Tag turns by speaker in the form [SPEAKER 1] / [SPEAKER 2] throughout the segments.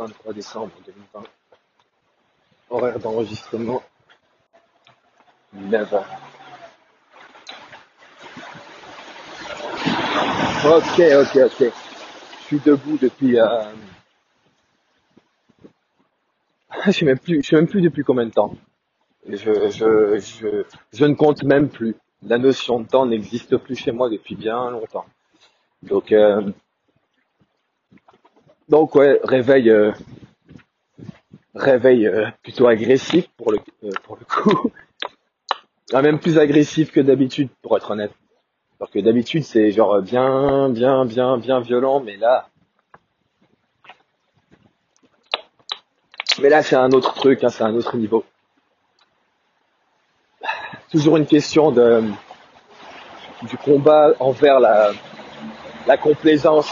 [SPEAKER 1] 23 décembre 2020. Horaire d'enregistrement 9h. Ok, ok, ok. Je suis debout depuis. Euh... Je sais même plus. Je sais même plus depuis combien de temps. Je, je, je, je ne compte même plus. La notion de temps n'existe plus chez moi depuis bien longtemps. Donc, euh, donc ouais, réveil, euh, réveil euh, plutôt agressif pour le, euh, pour le coup. Ah, même plus agressif que d'habitude, pour être honnête. Alors que d'habitude, c'est genre bien, bien, bien, bien violent, mais là, mais là, c'est un autre truc, hein, c'est un autre niveau. Toujours une question de, du combat envers la, la complaisance.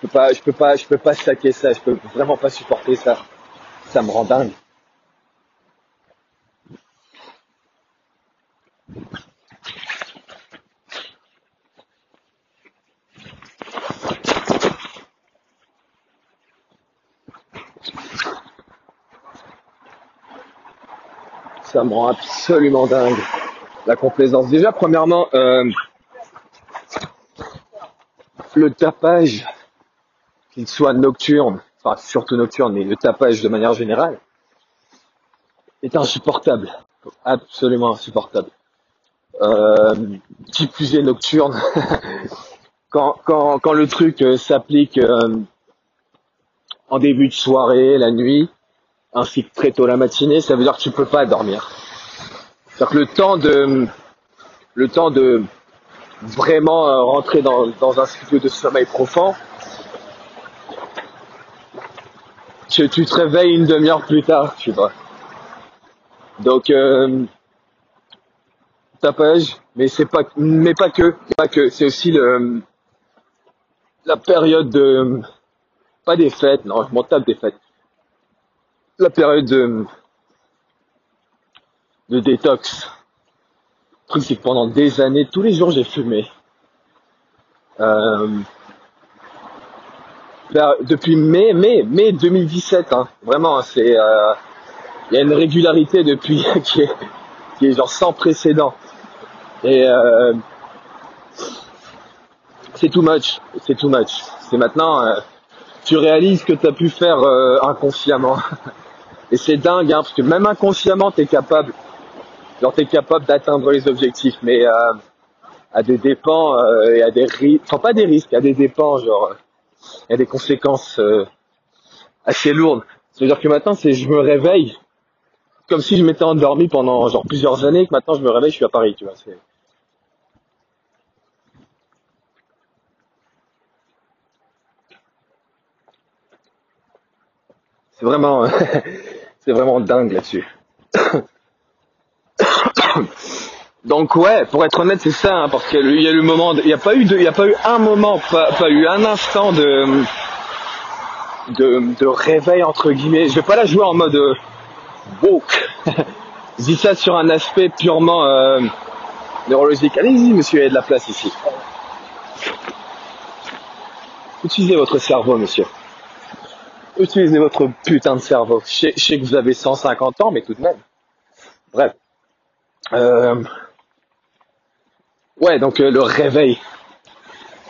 [SPEAKER 1] Je peux pas, je peux pas, je peux pas saquer ça, je peux vraiment pas supporter ça. Ça me rend dingue. Ça me rend absolument dingue. La complaisance. Déjà, premièrement, euh, le tapage, qu'il soit nocturne, enfin surtout nocturne, mais le tapage de manière générale, est insupportable. Absolument insupportable. Euh, qui plus est nocturne, quand, le truc euh, s'applique euh, en début de soirée, la nuit, ainsi que très tôt la matinée, ça veut dire que tu peux pas dormir. Que le temps de, le temps de vraiment euh, rentrer dans un cycle de sommeil profond, tu, tu te réveilles une demi-heure plus tard, tu vois. Donc, euh, tapage, mais c'est pas, mais pas que, pas que, c'est aussi le, la période de, pas des fêtes, non, je m'en tape des fêtes. La période de, de détox. Le truc, c'est que pendant des années, tous les jours, j'ai fumé. Euh, vers- depuis mai, mai, mai 2017, hein. Vraiment, c'est, euh, il y a une régularité depuis qui est, qui est genre sans précédent. Et euh, c'est too much, c'est too much. C'est maintenant, euh, tu réalises que tu as pu faire euh, inconsciemment. Et c'est dingue, hein, parce que même inconsciemment, tu es capable, genre t'es capable d'atteindre les objectifs, mais euh, à des dépens et à des risques, enfin pas des risques, à des dépens, genre, il y a des conséquences euh, assez lourdes. C'est-à-dire que maintenant, c'est je me réveille comme si je m'étais endormi pendant genre plusieurs années, que maintenant je me réveille, je suis à Paris, tu vois. C'est c'est vraiment, c'est vraiment dingue là-dessus. Donc ouais, pour être honnête, c'est ça, hein, parce qu'il y a le moment, il n'y a pas eu il a pas eu un moment, pas, pas eu un instant de, de, de réveil entre guillemets. Je vais pas la jouer en mode euh, woke. Je dis ça sur un aspect purement euh, neurologique. Allez-y, monsieur, il y a de la place ici. Utilisez votre cerveau, monsieur. Utilisez votre putain de cerveau. Je sais, je sais que vous avez 150 ans, mais tout de même. Bref. Euh, ouais, donc euh, le réveil.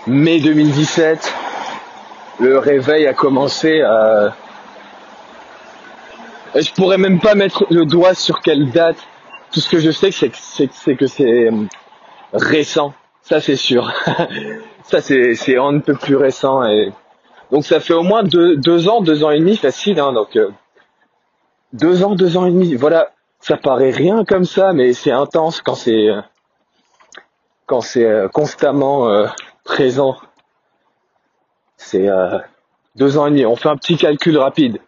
[SPEAKER 1] Mai 2017, le réveil a commencé. Euh, je pourrais même pas mettre le doigt sur quelle date. Tout ce que je sais, c'est que c'est euh, récent. Ça, c'est sûr. ça, c'est ne peut plus récent. Et donc ça fait au moins deux, deux ans, deux ans et demi facile. Hein, donc euh, deux ans, deux ans et demi. Voilà, ça paraît rien comme ça, mais c'est intense quand c'est euh, quand c'est euh, constamment euh, présent. C'est euh, deux ans et demi. On fait un petit calcul rapide.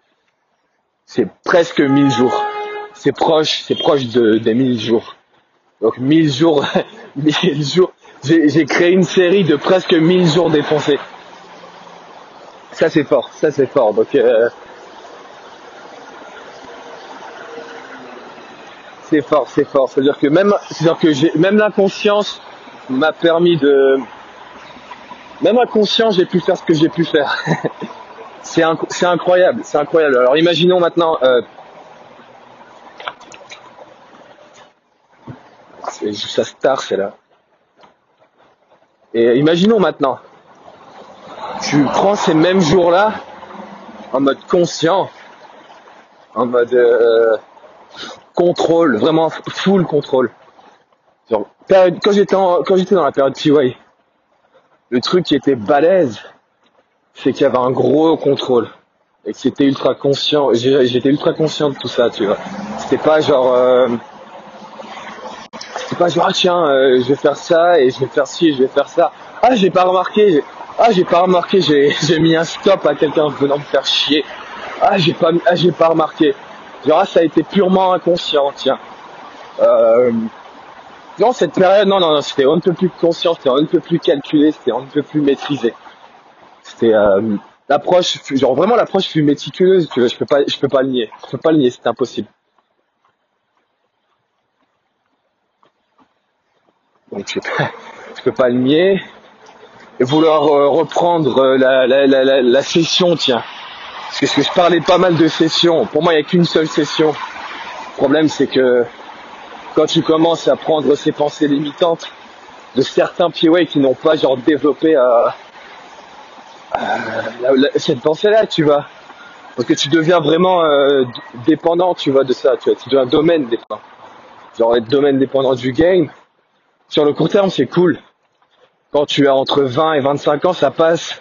[SPEAKER 1] C'est presque 1000 jours. C'est proche, c'est proche de, des 1000 jours. Donc 1000 jours, 1000 jours. J'ai créé une série de presque 1000 jours dépensés. Ça c'est fort, ça c'est fort. Donc euh, c'est fort, c'est fort. C'est-à-dire que même, c'est-à-dire que même l'inconscience m'a permis de, même inconscient, j'ai pu faire ce que j'ai pu faire. c'est, incroyable, c'est incroyable. Alors imaginons maintenant, euh, c'est juste star, c'est là. Et imaginons maintenant, tu prends ces mêmes jours-là en mode conscient, en mode euh, contrôle, vraiment full contrôle. Quand j'étais quand j'étais dans la période PY, le truc qui était balèze, c'est qu'il y avait un gros contrôle et que c'était ultra conscient. J'étais ultra conscient de tout ça, tu vois. C'était pas genre euh, c'est pas genre ah tiens euh, je vais faire ça et je vais faire ci et je vais faire ça. Ah j'ai pas remarqué, ah j'ai pas remarqué, j'ai j'ai mis un stop à quelqu'un venant me faire chier. Ah j'ai pas ah j'ai pas remarqué. Genre ah, ça a été purement inconscient, tiens. Euh, non cette période non non, non c'était un peu plus conscient, c'était un peu plus calculé, c'était un peu plus maîtrisé. C'était euh, l'approche genre vraiment l'approche plus méticuleuse, tu vois, je peux pas je peux pas le nier. Je peux pas le nier, c'est impossible. Donc je, je peux pas le nier. Et vouloir euh, reprendre euh, la, la, la, session, tiens. Parce que je parlais pas mal de sessions. Pour moi, il n'y a qu'une seule session. Le problème, c'est que quand tu commences à prendre ces pensées limitantes de certains POA qui n'ont pas genre développé euh, euh, cette pensée-là, tu vois. Parce que tu deviens vraiment euh, dépendant, tu vois, de ça. Tu, vois, tu deviens domaine dépendant. Genre être domaine dépendant du game sur le court terme, c'est cool. Quand tu as entre 20 et 25 ans, ça passe.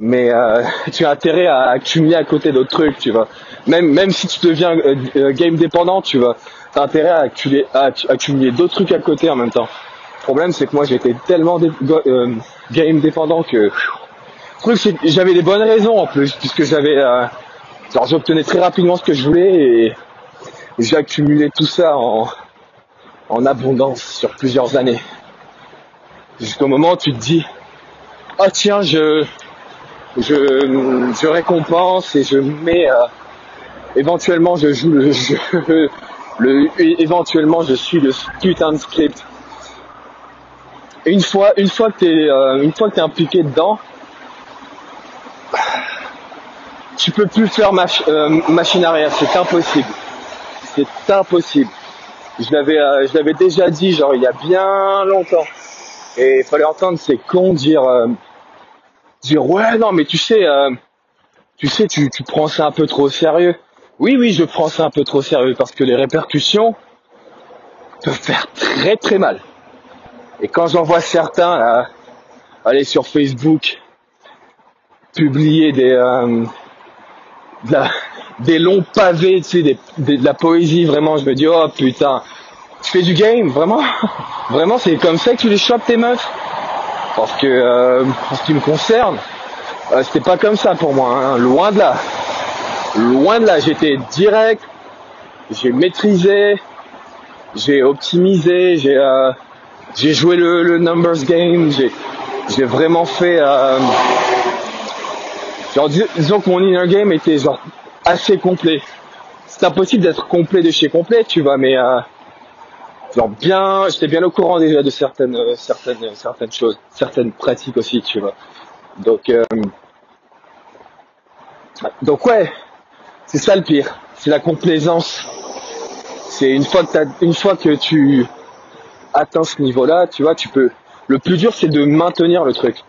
[SPEAKER 1] Mais euh, tu as intérêt à accumuler à côté d'autres trucs, tu vois. Même même si tu deviens euh, euh, game dépendant, tu vois, as intérêt à accumuler, à accumuler d'autres trucs à côté en même temps. Le problème, c'est que moi, j'étais tellement game dépendant que truc, j'avais des bonnes raisons en plus, puisque j'avais, genre, j'obtenais très rapidement ce que je voulais et j'ai accumulé tout ça en en abondance sur plusieurs années. Jusqu'au moment où tu te dis, oh tiens, je, je, je récompense et je mets, euh, éventuellement je joue le jeu, le, éventuellement je suis le putain script. Une fois, une fois que t'es, euh, une fois que t'es impliqué dedans, tu peux plus faire euh, machine arrière, c'est impossible. C'est impossible. Je l'avais, euh, je l'avais déjà dit, genre il y a bien longtemps. Et il fallait entendre ces cons dire, euh, dire ouais non mais tu sais, euh, tu sais tu, tu prends ça un peu trop au sérieux. Oui oui je prends ça un peu trop au sérieux parce que les répercussions peuvent faire très très mal. Et quand j'en vois certains aller sur Facebook publier des des longs pavés, tu sais, des, de la poésie, vraiment, je me dis, oh putain, tu fais du game, vraiment? Vraiment, c'est comme ça que tu les chopes tes meufs? Parce que, euh, en ce qui me concerne, euh, c'était pas comme ça pour moi, hein. loin de là. Loin de là, j'étais direct, j'ai maîtrisé, j'ai optimisé, j'ai euh, j'ai joué le, le, numbers game, j'ai j'ai vraiment fait euh, genre disons que mon inner game était genre assez complet. C'est impossible d'être complet de chez complet, tu vois, mais euh, j'étais bien au courant déjà de certaines, euh, certaines, choses, certaines pratiques aussi, tu vois. Donc, euh, donc ouais, c'est ça le pire, c'est la complaisance. C'est une fois que tu atteins ce niveau-là, tu vois, tu peux. Le plus dur, c'est de maintenir le truc.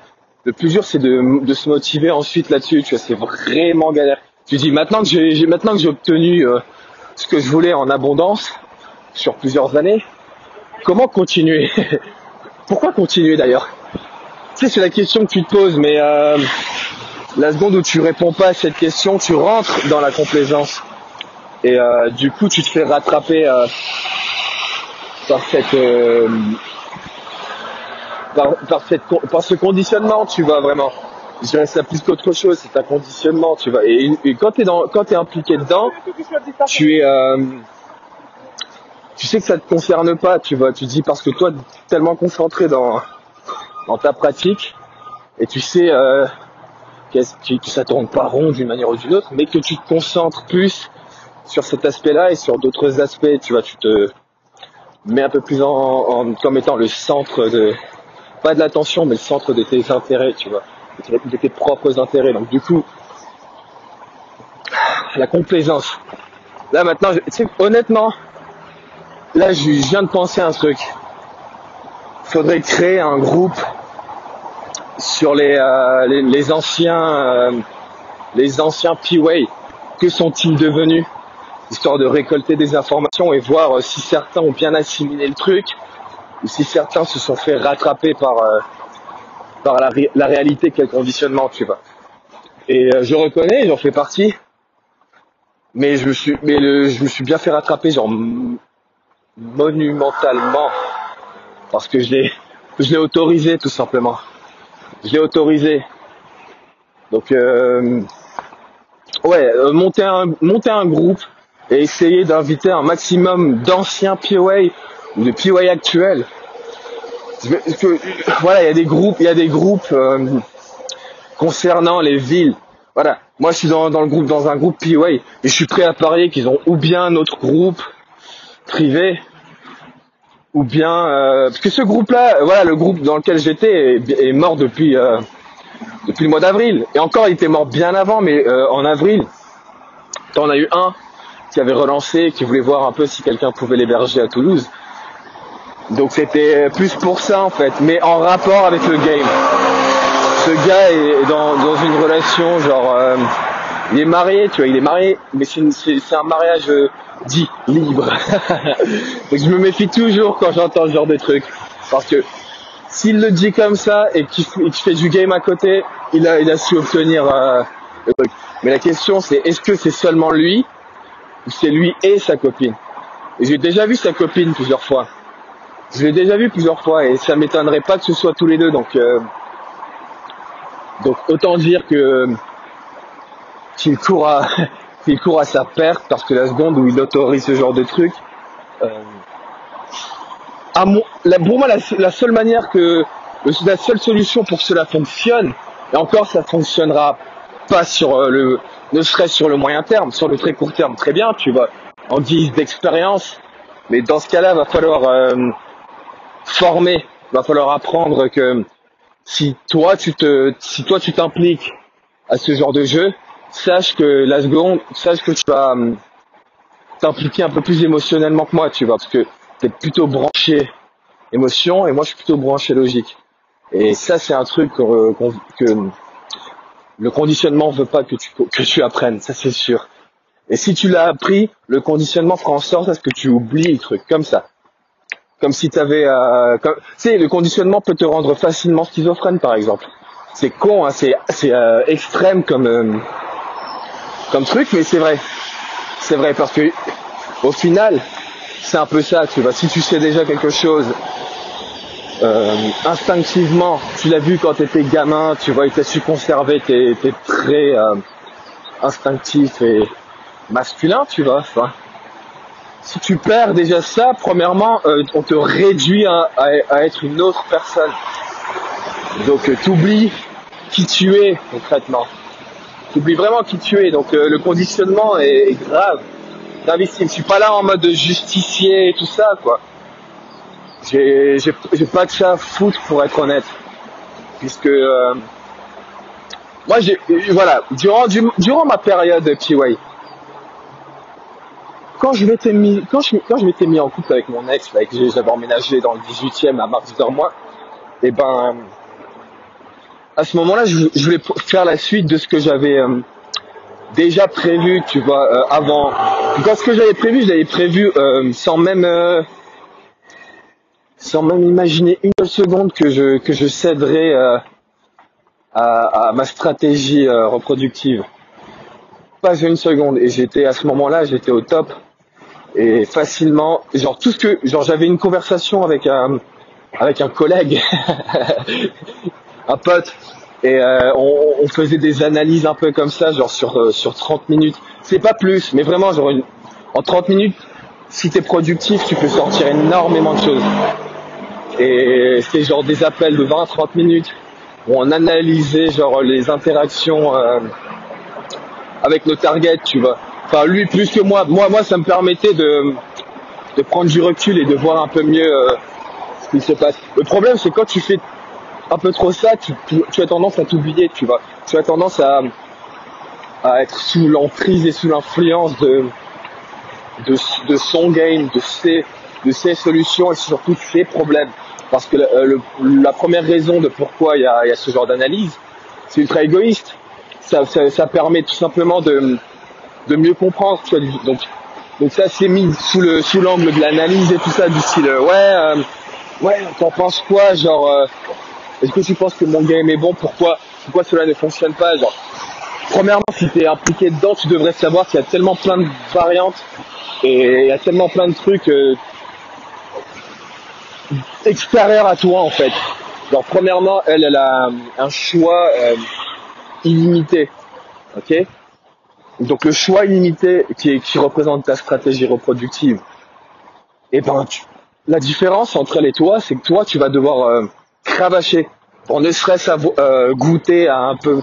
[SPEAKER 1] Le plus dur, c'est de, se motiver ensuite là-dessus. Tu vois, c'est vraiment galère. Tu dis maintenant que j'ai maintenant que j'ai obtenu euh, ce que je voulais en abondance sur plusieurs années, comment continuer Pourquoi continuer d'ailleurs? Tu sais, c'est la question que tu te poses, mais euh, la seconde où tu réponds pas à cette question, tu rentres dans la complaisance et euh, du coup tu te fais rattraper par cette par, par, par ce conditionnement, tu vois vraiment. je dirais ça plus qu'autre chose, c'est un conditionnement, tu vois. Et, et quand dans, quand t'es impliqué dedans, tu es, euh, tu sais que ça te concerne pas, tu vois. Tu dis parce que toi, t'es tellement concentré dans, dans ta pratique, et tu sais euh, que, que ça tourne pas rond d'une manière ou d'une autre, mais que tu te concentres plus sur cet aspect-là et sur d'autres aspects, tu vois. Tu te mets un peu plus en, en comme étant le centre de, pas de l'attention, mais le centre de tes intérêts, tu vois, de tes propres intérêts. Donc du coup, la complaisance. Là maintenant, honnêtement, là je viens de penser à un truc. Faudrait créer un groupe sur les, euh, les, les anciens euh, les anciens P-Way. Que sont-ils devenus? Histoire de récolter des informations et voir euh, si certains ont bien assimilé le truc ou si certains se sont fait rattraper par euh, par la, la réalité quel conditionnement tu vois. Et euh, je reconnais, j'en fais partie, mais je me suis mais le, je me suis bien fait rattraper genre monumentalement parce que je l'ai je l'ai autorisé tout simplement. Je l'ai autorisé. Donc euh, ouais, euh, monter un monter un groupe et essayer d'inviter un maximum d'anciens POA ou de POA actuels. Parce que, voilà, il y a des groupes, il y a des groupes euh, concernant les villes. Voilà, moi je suis dans, dans le groupe, dans un groupe POA, et je suis prêt à parier qu'ils ont ou bien notre groupe privé, ou bien euh, parce que ce groupe-là, voilà, le groupe dans lequel j'étais est, mort depuis euh, depuis le mois d'avril. Et encore, il était mort bien avant, mais euh, en avril, t'en as eu un qui avait relancé, qui voulait voir un peu si quelqu'un pouvait l'héberger à Toulouse. Donc c'était plus pour ça en fait, mais en rapport avec le game. Ce gars est dans, dans une relation genre, euh, il est marié, tu vois, il est marié, mais c'est un mariage euh, dit libre. Donc je me méfie toujours quand j'entends ce genre de trucs, parce que s'il le dit comme ça et qu'il fait du game à côté, il a, su obtenir euh, le truc. Mais la question c'est est-ce que c'est seulement lui ou c'est lui et sa copine? J'ai déjà vu sa copine plusieurs fois. Je l'ai déjà vu plusieurs fois et ça m'étonnerait pas que ce soit tous les deux. Donc, euh, autant dire que qu'il court à qu'il court à sa perte parce que la seconde où il autorise ce genre de truc, euh, à mon, la, pour moi la, seule manière que la seule solution pour que cela fonctionne et encore ça fonctionnera pas sur euh, le ne serait sur le moyen terme, sur le très court terme très bien, tu vois, en guise d'expérience. Mais dans ce cas-là, va falloir euh, former, va falloir apprendre que si toi tu te si toi tu t'impliques à ce genre de jeu, sache que la seconde, sache que tu vas hum, t'impliquer un peu plus émotionnellement que moi, tu vois, parce que t'es plutôt branché émotion et moi je suis plutôt branché logique. Et ça c'est un truc que, que le conditionnement veut pas que tu que tu apprennes, ça c'est sûr. Et si tu l'as appris, le conditionnement fera en sorte à ce que tu oublies le truc comme ça. Comme si tu avais tu sais le conditionnement peut te rendre facilement schizophrène par exemple. C'est con hein, c'est c'est euh, extrême comme euh, comme truc mais c'est vrai. C'est vrai parce que au final, c'est un peu ça, tu vois. Si tu sais déjà quelque chose, euh, instinctivement, tu l'as vu quand tu étais gamin, tu vois, il t'a su conserver tes, tes traits euh, instinctifs et masculins, tu vois. Enfin, si tu perds déjà ça, premièrement, euh, on te réduit à, à, à être une autre personne. Donc, euh, t'oublies qui tu es concrètement. T'oublies vraiment qui tu es. Donc, euh, le conditionnement est, grave. Je suis pas là en mode justicier et tout ça, quoi. J'ai, pas que ça à foutre pour être honnête, puisque euh, moi, j'ai, voilà, durant du- durant ma période PY, quand je m'étais mis, quand je, m'étais mis en couple avec mon ex, avec qui j'avais emménagé dans le 18e à Marx-Dormois, et ben, à ce moment-là, je, voulais faire la suite de ce que j'avais euh, déjà prévu, tu vois, euh, avant. Quand ce que j'avais prévu, je l'avais prévu euh, sans même, sans même imaginer une seconde que je que je céderais à, ma stratégie reproductive. Pas une seconde. Et j'étais à ce moment-là, j'étais au top. Et facilement, genre tout ce que, genre j'avais une conversation avec un avec un collègue, un pote, Et euh, on, faisait des analyses un peu comme ça, genre sur, euh, sur 30 minutes. C'est pas plus, mais vraiment, genre en 30 minutes, si tu es productif, tu peux sortir énormément de choses. Et c'était genre des appels de 20-30 minutes où on analysait genre les interactions euh, avec nos targets, tu vois. Enfin, lui plus que moi. Moi, moi, ça me permettait de, de prendre du recul et de voir un peu mieux ce qui se passe. Le problème, c'est quand tu fais un peu trop ça, tu, tu, as tendance à t'oublier, tu vois. Tu as tendance à, à être sous l'emprise et sous l'influence de, de, de son game, de ses, de ses solutions et surtout ses problèmes. Parce que euh, la première raison de pourquoi il y a, y a ce genre d'analyse, c'est ultra égoïste. Ça, ça, ça, permet tout simplement de, de mieux comprendre. Tu vois, donc, donc ça c'est mis sous le sous l'angle de l'analyse et tout ça du style ouais euh, ouais t'en penses quoi genre euh, est-ce que tu penses que mon game est bon? Pourquoi pourquoi cela ne fonctionne pas? Genre premièrement si t'es impliqué dedans tu devrais savoir qu'il y a tellement plein de variantes et il y a tellement plein de trucs euh, extérieurs à toi en fait. Genre premièrement elle elle a un choix euh, illimité ok? Donc le choix illimité qui, représente ta stratégie reproductive. Et ben tu, la différence entre elle et toi c'est que toi tu vas devoir euh, cravacher. Pour ne serait-ce euh, goûter à un peu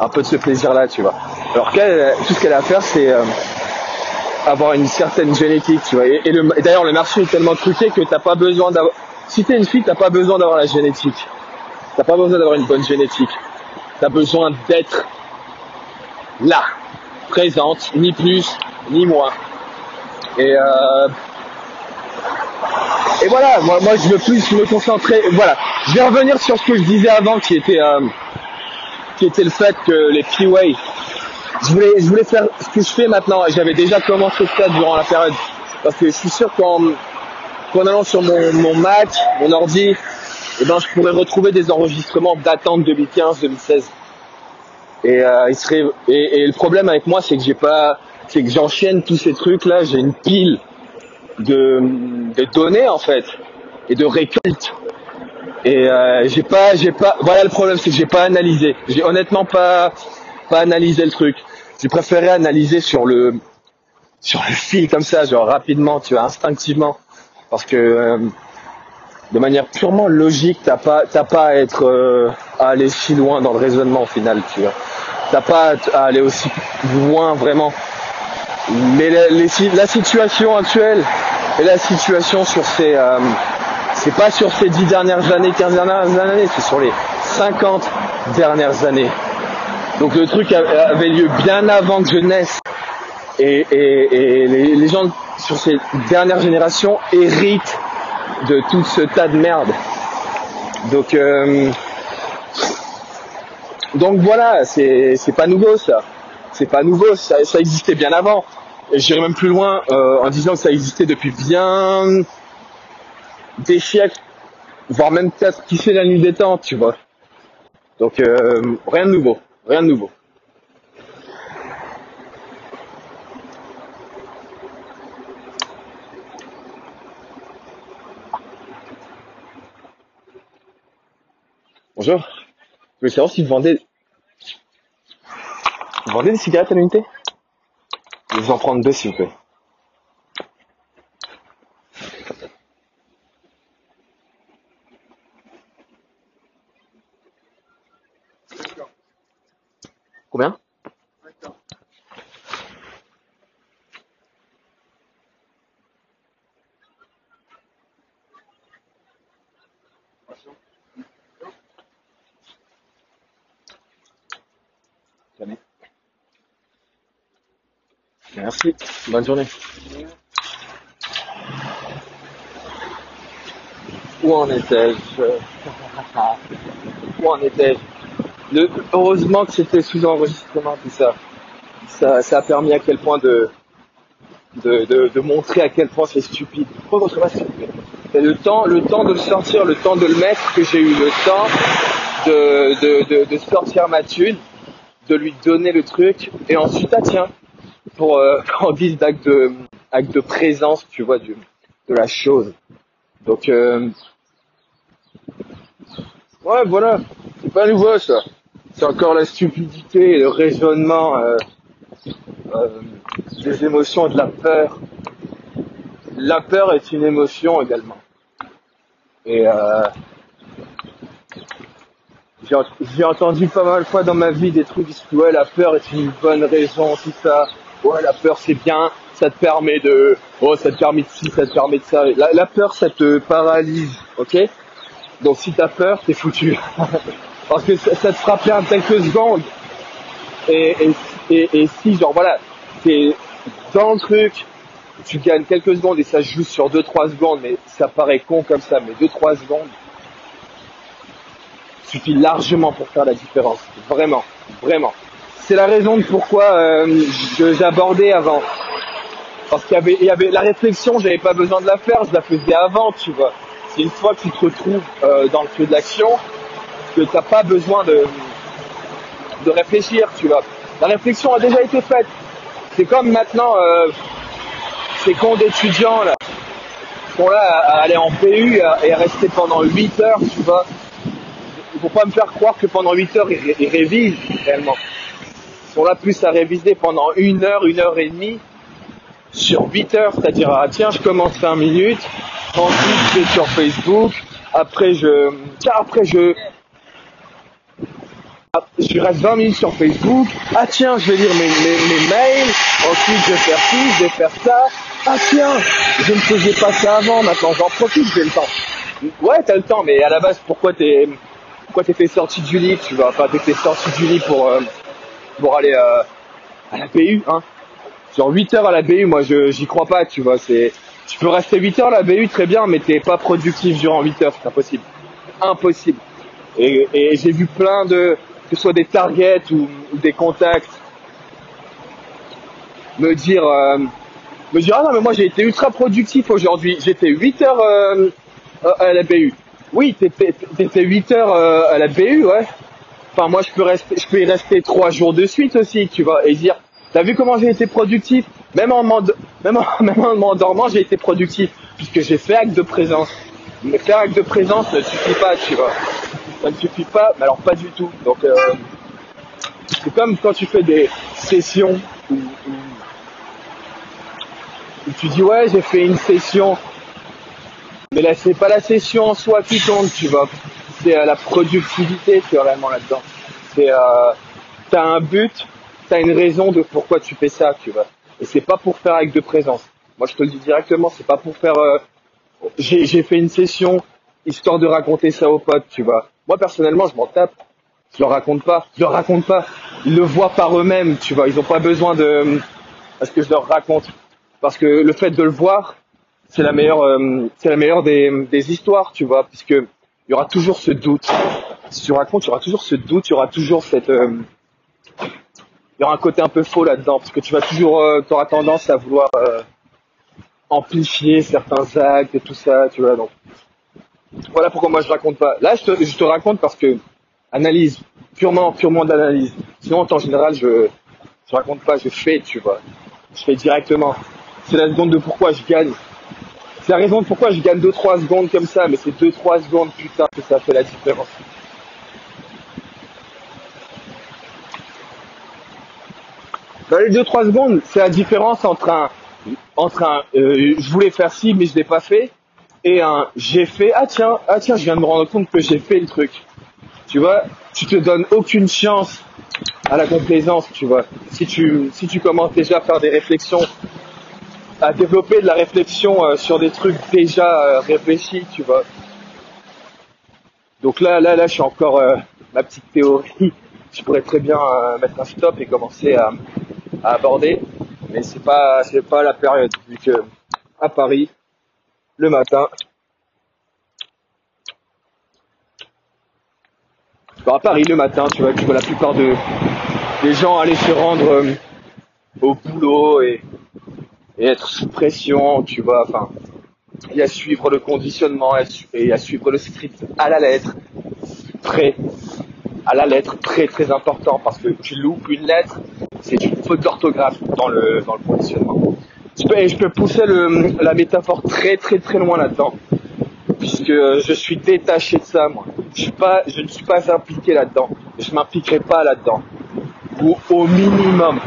[SPEAKER 1] un peu de ce plaisir là tu vois. Alors qu'elle tout ce qu'elle a à faire c'est euh, avoir une certaine génétique tu vois. Et d'ailleurs le marché est tellement truqué que t'as pas besoin d'avoir si t'es une fille t'as pas besoin d'avoir la génétique. T'as pas besoin d'avoir une bonne génétique. T'as besoin d'être là présente ni plus ni moins. Et euh, et voilà, moi, je veux plus me concentrer. Voilà, je vais revenir sur ce que je disais avant, qui était, euh, qui était le fait que les P-Way, je voulais, je voulais faire ce que je fais maintenant. J'avais déjà commencé ça durant la période, parce que je suis sûr qu'en, allant sur mon, Mac, mon ordi, eh ben, je pourrais retrouver des enregistrements datant de 2015, 2016. Et, euh, il serait, et le problème avec moi, c'est que j'ai pas, c'est que j'enchaîne tous ces trucs là. J'ai une pile de, de données en fait et de récolte. Et euh, j'ai pas, j'ai pas. Voilà le problème, c'est que j'ai pas analysé. J'ai honnêtement pas, pas analysé le truc. J'ai préféré analyser sur le, sur le fil comme ça, genre rapidement, tu vois, instinctivement, parce que euh, de manière purement logique, t'as pas, t'as pas à être euh, à aller si loin dans le raisonnement au final, tu vois. T'as pas à aller aussi loin vraiment. Mais la, situation actuelle et la situation sur ces, euh, c'est pas sur ces 10 dernières années, 15 dernières années, c'est sur les 50 dernières années. Donc le truc avait lieu bien avant que je naisse. Et les, les, gens sur ces dernières générations héritent de tout ce tas de merde. Donc, euh, donc voilà, c'est pas nouveau ça. C'est pas nouveau, ça, ça existait bien avant. Et j'irai même plus loin euh, en disant que ça existait depuis bien des siècles, voire même peut-être qui fait la nuit des temps, tu vois. Donc euh, rien de nouveau, rien de nouveau. Bonjour. Je voulais savoir si vous vendez, vous vendez des cigarettes à l'unité? Je vais vous en prendre deux s'il vous plaît. Combien Jamais. Merci. Bonne journée. Où en étais-je? Où en étais-je? Heureusement que c'était sous enregistrement tout ça. ça. Ça a permis à quel point de, de, de, montrer à quel point c'est stupide. Pourquoi s'il vous plaît Et le temps, le temps de le sortir, le temps de le mettre, que j'ai eu le temps de, de, de, de sortir ma thune, de lui donner le truc, et ensuite, ah tiens, pour euh, en guise d'acte de, acte de présence, tu vois, de la chose. Donc, euh, ouais, voilà, c'est pas nouveau ça. c'est encore la stupidité et le raisonnement euh, euh, des émotions et de la peur. La peur est une émotion également. Et j'ai entendu pas mal de fois dans ma vie des trucs qui disent ouais la peur est une bonne raison, tout ça. Ouais la peur c'est bien, ça te permet de oh ça te permet de ci, ça te permet de ça. La, peur ça te paralyse, ok? Donc si t'as peur, t'es foutu. Parce que ça, te fera perdre quelques secondes. Et, et, et, si genre voilà, t'es dans le truc, tu gagnes quelques secondes et ça joue sur 2-3 secondes, mais ça paraît con comme ça, mais 2-3 secondes suffit largement pour faire la différence. Vraiment, vraiment. C'est la raison de pourquoi euh, j'abordais avant. Parce qu'il y avait, la réflexion, j'avais pas besoin de la faire, je la faisais avant, tu vois. C'est une fois que tu te retrouves euh, dans le feu de l'action que t'as pas besoin de, de réfléchir, tu vois. La réflexion a déjà été faite. C'est comme maintenant euh, ces cons d'étudiants là, sont là à, aller en PU et à rester pendant 8 heures, tu vois. Il faut pas me faire croire que pendant 8 heures ils, révisent réellement. Sont là plus à réviser pendant une heure, une heure et demie. Sur 8 heures, c'est-à-dire ah tiens je commence 5 minutes, ensuite je vais sur Facebook, après je tiens après je je reste 20 minutes sur Facebook, ah tiens je vais lire mes, mes, mails, ensuite je vais faire ci, je vais faire ça, ah tiens je ne faisais pas ça avant, maintenant j'en profite, j'ai le temps. Ouais t'as le temps, mais à la base pourquoi t'es pourquoi t'es fait sortir du lit, tu vois, enfin t'es fait sortir du lit pour euh, pour aller euh, à la BU, hein. Genre 8 heures à la BU, moi j'y crois pas, tu vois, c'est tu peux rester 8 heures à la BU très bien, mais t'es pas productif durant 8 heures, c'est impossible. Impossible. Et, et j'ai vu plein de que ce soit des targets ou, des contacts me dire euh, me dire ah non mais moi j'ai été ultra productif aujourd'hui, fait 8 heures à la BU. Oui, t'étais 8 heures euh, à la BU, ouais. Enfin, moi, je peux rester, je peux y rester trois jours de suite aussi, tu vois, et dire, t'as vu comment j'ai été productif? Même en m'endormant, j'ai été productif puisque j'ai fait acte de présence. Mais faire acte de présence ne suffit pas, tu vois. Ça ne suffit pas, mais alors pas du tout. Donc, euh, c'est comme quand tu fais des sessions où, où tu dis ouais, j'ai fait une session mais là, c'est pas la session en soi qui compte, tu vois. C'est euh, la productivité qui est vraiment là-dedans. C'est, euh, t'as un but, t'as une raison de pourquoi tu fais ça, tu vois. Et c'est pas pour faire avec de présence. Moi, je te le dis directement, c'est pas pour faire. Euh, j'ai, j'ai fait une session histoire de raconter ça aux potes, tu vois. Moi, personnellement, je m'en tape. Je leur raconte pas. Je leur raconte pas. Ils le voient par eux-mêmes, tu vois. Ils ont pas besoin de parce que je leur raconte. Parce que le fait de le voir, c'est la meilleure, euh, c'est la meilleure des, des, histoires, tu vois, puisque il y aura toujours ce doute. Si tu racontes, il y aura toujours ce doute, il y aura toujours cette, euh, il y aura un côté un peu faux là-dedans, parce que tu vas toujours, euh, tu auras tendance à vouloir amplifier certains actes et tout ça, tu vois. Donc voilà pourquoi moi je raconte pas. Là, je te, raconte parce que analyse, purement, purement d'analyse. Sinon, en général, je, je raconte pas, je fais, tu vois. Je fais directement. C'est la seconde de pourquoi je gagne. C'est la raison pourquoi je gagne 2-3 secondes comme ça, mais c'est 2-3 secondes, putain, que ça fait la différence. Dans les 2-3 secondes, c'est la différence entre un, entre un, euh, je voulais faire ci, mais je l'ai pas fait, et un, j'ai fait, ah tiens, ah tiens, je viens de me rendre compte que j'ai fait le truc. Tu vois, tu te donnes aucune chance à la complaisance, tu vois. Si tu, si tu commences déjà à faire des réflexions à développer de la réflexion euh, sur des trucs déjà euh, réfléchis, tu vois. Donc là, là, là, je suis encore euh, ma petite théorie. Je pourrais très bien mettre un stop et commencer à, aborder, mais c'est pas, c'est pas la période vu que à Paris, le matin, à Paris le matin, tu vois, tu vois la plupart de, des gens aller se rendre au boulot et et être sous pression, tu vois, enfin, et à suivre le conditionnement et à suivre le script à la lettre, très, à la lettre, très très important parce que tu loupes une lettre, c'est une faute d'orthographe dans le, dans le conditionnement. Je peux, pousser le, la métaphore très très très loin là-dedans, puisque je suis détaché de ça, moi. Je je ne suis pas impliqué là-dedans. je m'impliquerai pas là-dedans. Ou au minimum.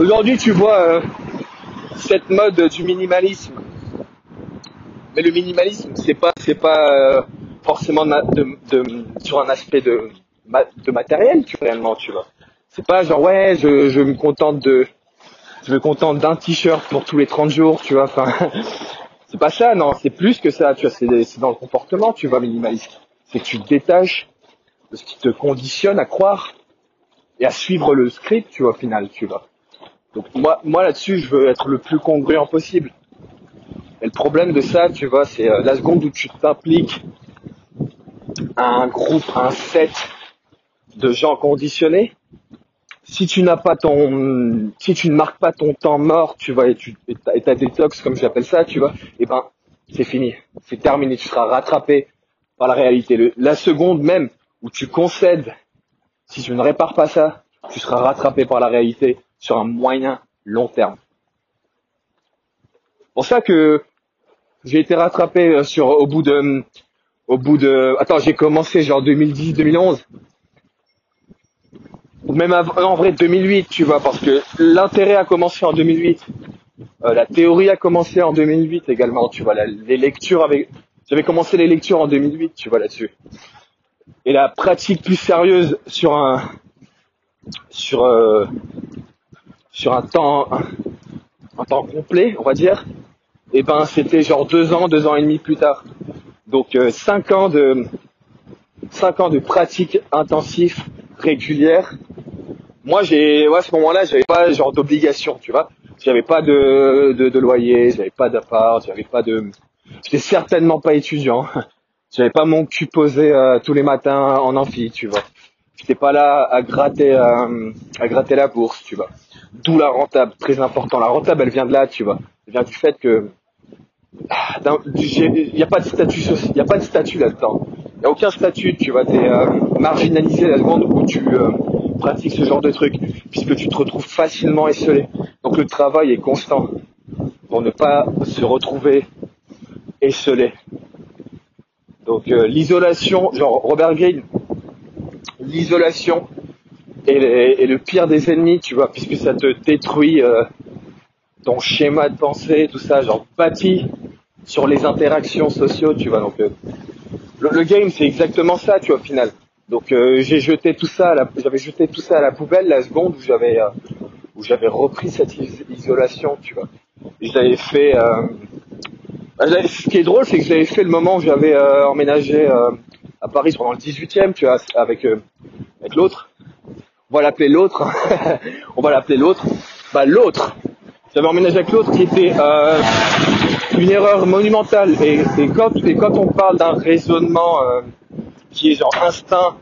[SPEAKER 1] Aujourd'hui, tu vois euh, cette mode du minimalisme. Mais le minimalisme, c'est pas, c'est pas euh, forcément sur un aspect de, matériel, tu réellement, vois. C'est pas genre ouais, je, je me contente de, je me contente d'un t-shirt pour tous les 30 jours, tu vois. Enfin, c'est pas ça, non. C'est plus que ça, tu vois. C'est dans le comportement, tu vois, minimaliste. C'est que tu te détaches de ce qui te conditionne à croire et à suivre le script, tu vois, au final, tu vois. Donc moi, moi là-dessus, je veux être le plus congruent possible. Et le problème de ça, tu vois, c'est euh, la seconde où tu t'impliques à un groupe, à un set de gens conditionnés, si tu n'as pas ton, si tu ne marques pas ton temps mort, tu vois, et tu, et ta, détox, comme j'appelle ça, tu vois, et eh ben, c'est fini. C'est terminé. Tu seras rattrapé par la réalité. la seconde même où tu concèdes, si tu ne répares pas ça, tu seras rattrapé par la réalité sur un moyen long terme. Pour ça que j'ai été rattrapé euh, sur, au bout de, au bout de, attends, j'ai commencé genre 2010, 2011 ou même en vrai 2008, tu vois, parce que l'intérêt a commencé en 2008. Euh, la théorie a commencé en 2008 également, tu vois. les lectures avec, j'avais commencé les lectures en 2008, tu vois là-dessus. Et la pratique plus sérieuse sur un, sur euh, sur un temps, un, temps complet, on va dire. Et eh ben c'était genre deux ans, deux ans et demi plus tard. Donc euh, cinq ans de cinq ans de pratique intensive régulière moi j'ai à ce moment-là j'avais pas genre d'obligation tu vois j'avais pas de, de, de loyer j'avais pas d'appart j'avais pas de j'étais certainement pas étudiant j'avais pas mon cul posé euh, tous les matins en amphi tu vois j'étais pas là à gratter euh, à gratter la bourse tu vois d'où la rentable très important la rentable elle vient de là tu vois elle vient du fait que ah, il n'y a pas de statut il y a pas de statut là-dedans il n'y a aucun statut tu vois t'es euh, marginalisé la seconde où tu pratique ce genre de truc, puisque tu te retrouves facilement esselé. Donc le travail est constant pour ne pas se retrouver esselé. Donc euh, l'isolation, genre Robert Greene, l'isolation est, le pire des ennemis, tu vois, puisque ça te détruit euh, ton schéma de pensée, tout ça, genre bâti sur les interactions sociaux, tu vois. Donc euh, le, game, c'est exactement ça, tu vois, au final. Donc euh, j'ai jeté tout ça, j'avais jeté tout ça à la poubelle la seconde où j'avais où j'avais repris cette isolation, tu vois. Et j'avais fait. Bah, ce qui est drôle, c'est que j'avais fait le moment où j'avais emménagé à Paris pendant le 18e, tu vois, avec avec l'autre. On va l'appeler l'autre. on va l'appeler l'autre. Bah l'autre. J'avais emménagé avec l'autre qui était une erreur monumentale. Et, quand, on parle d'un raisonnement qui est genre instinct,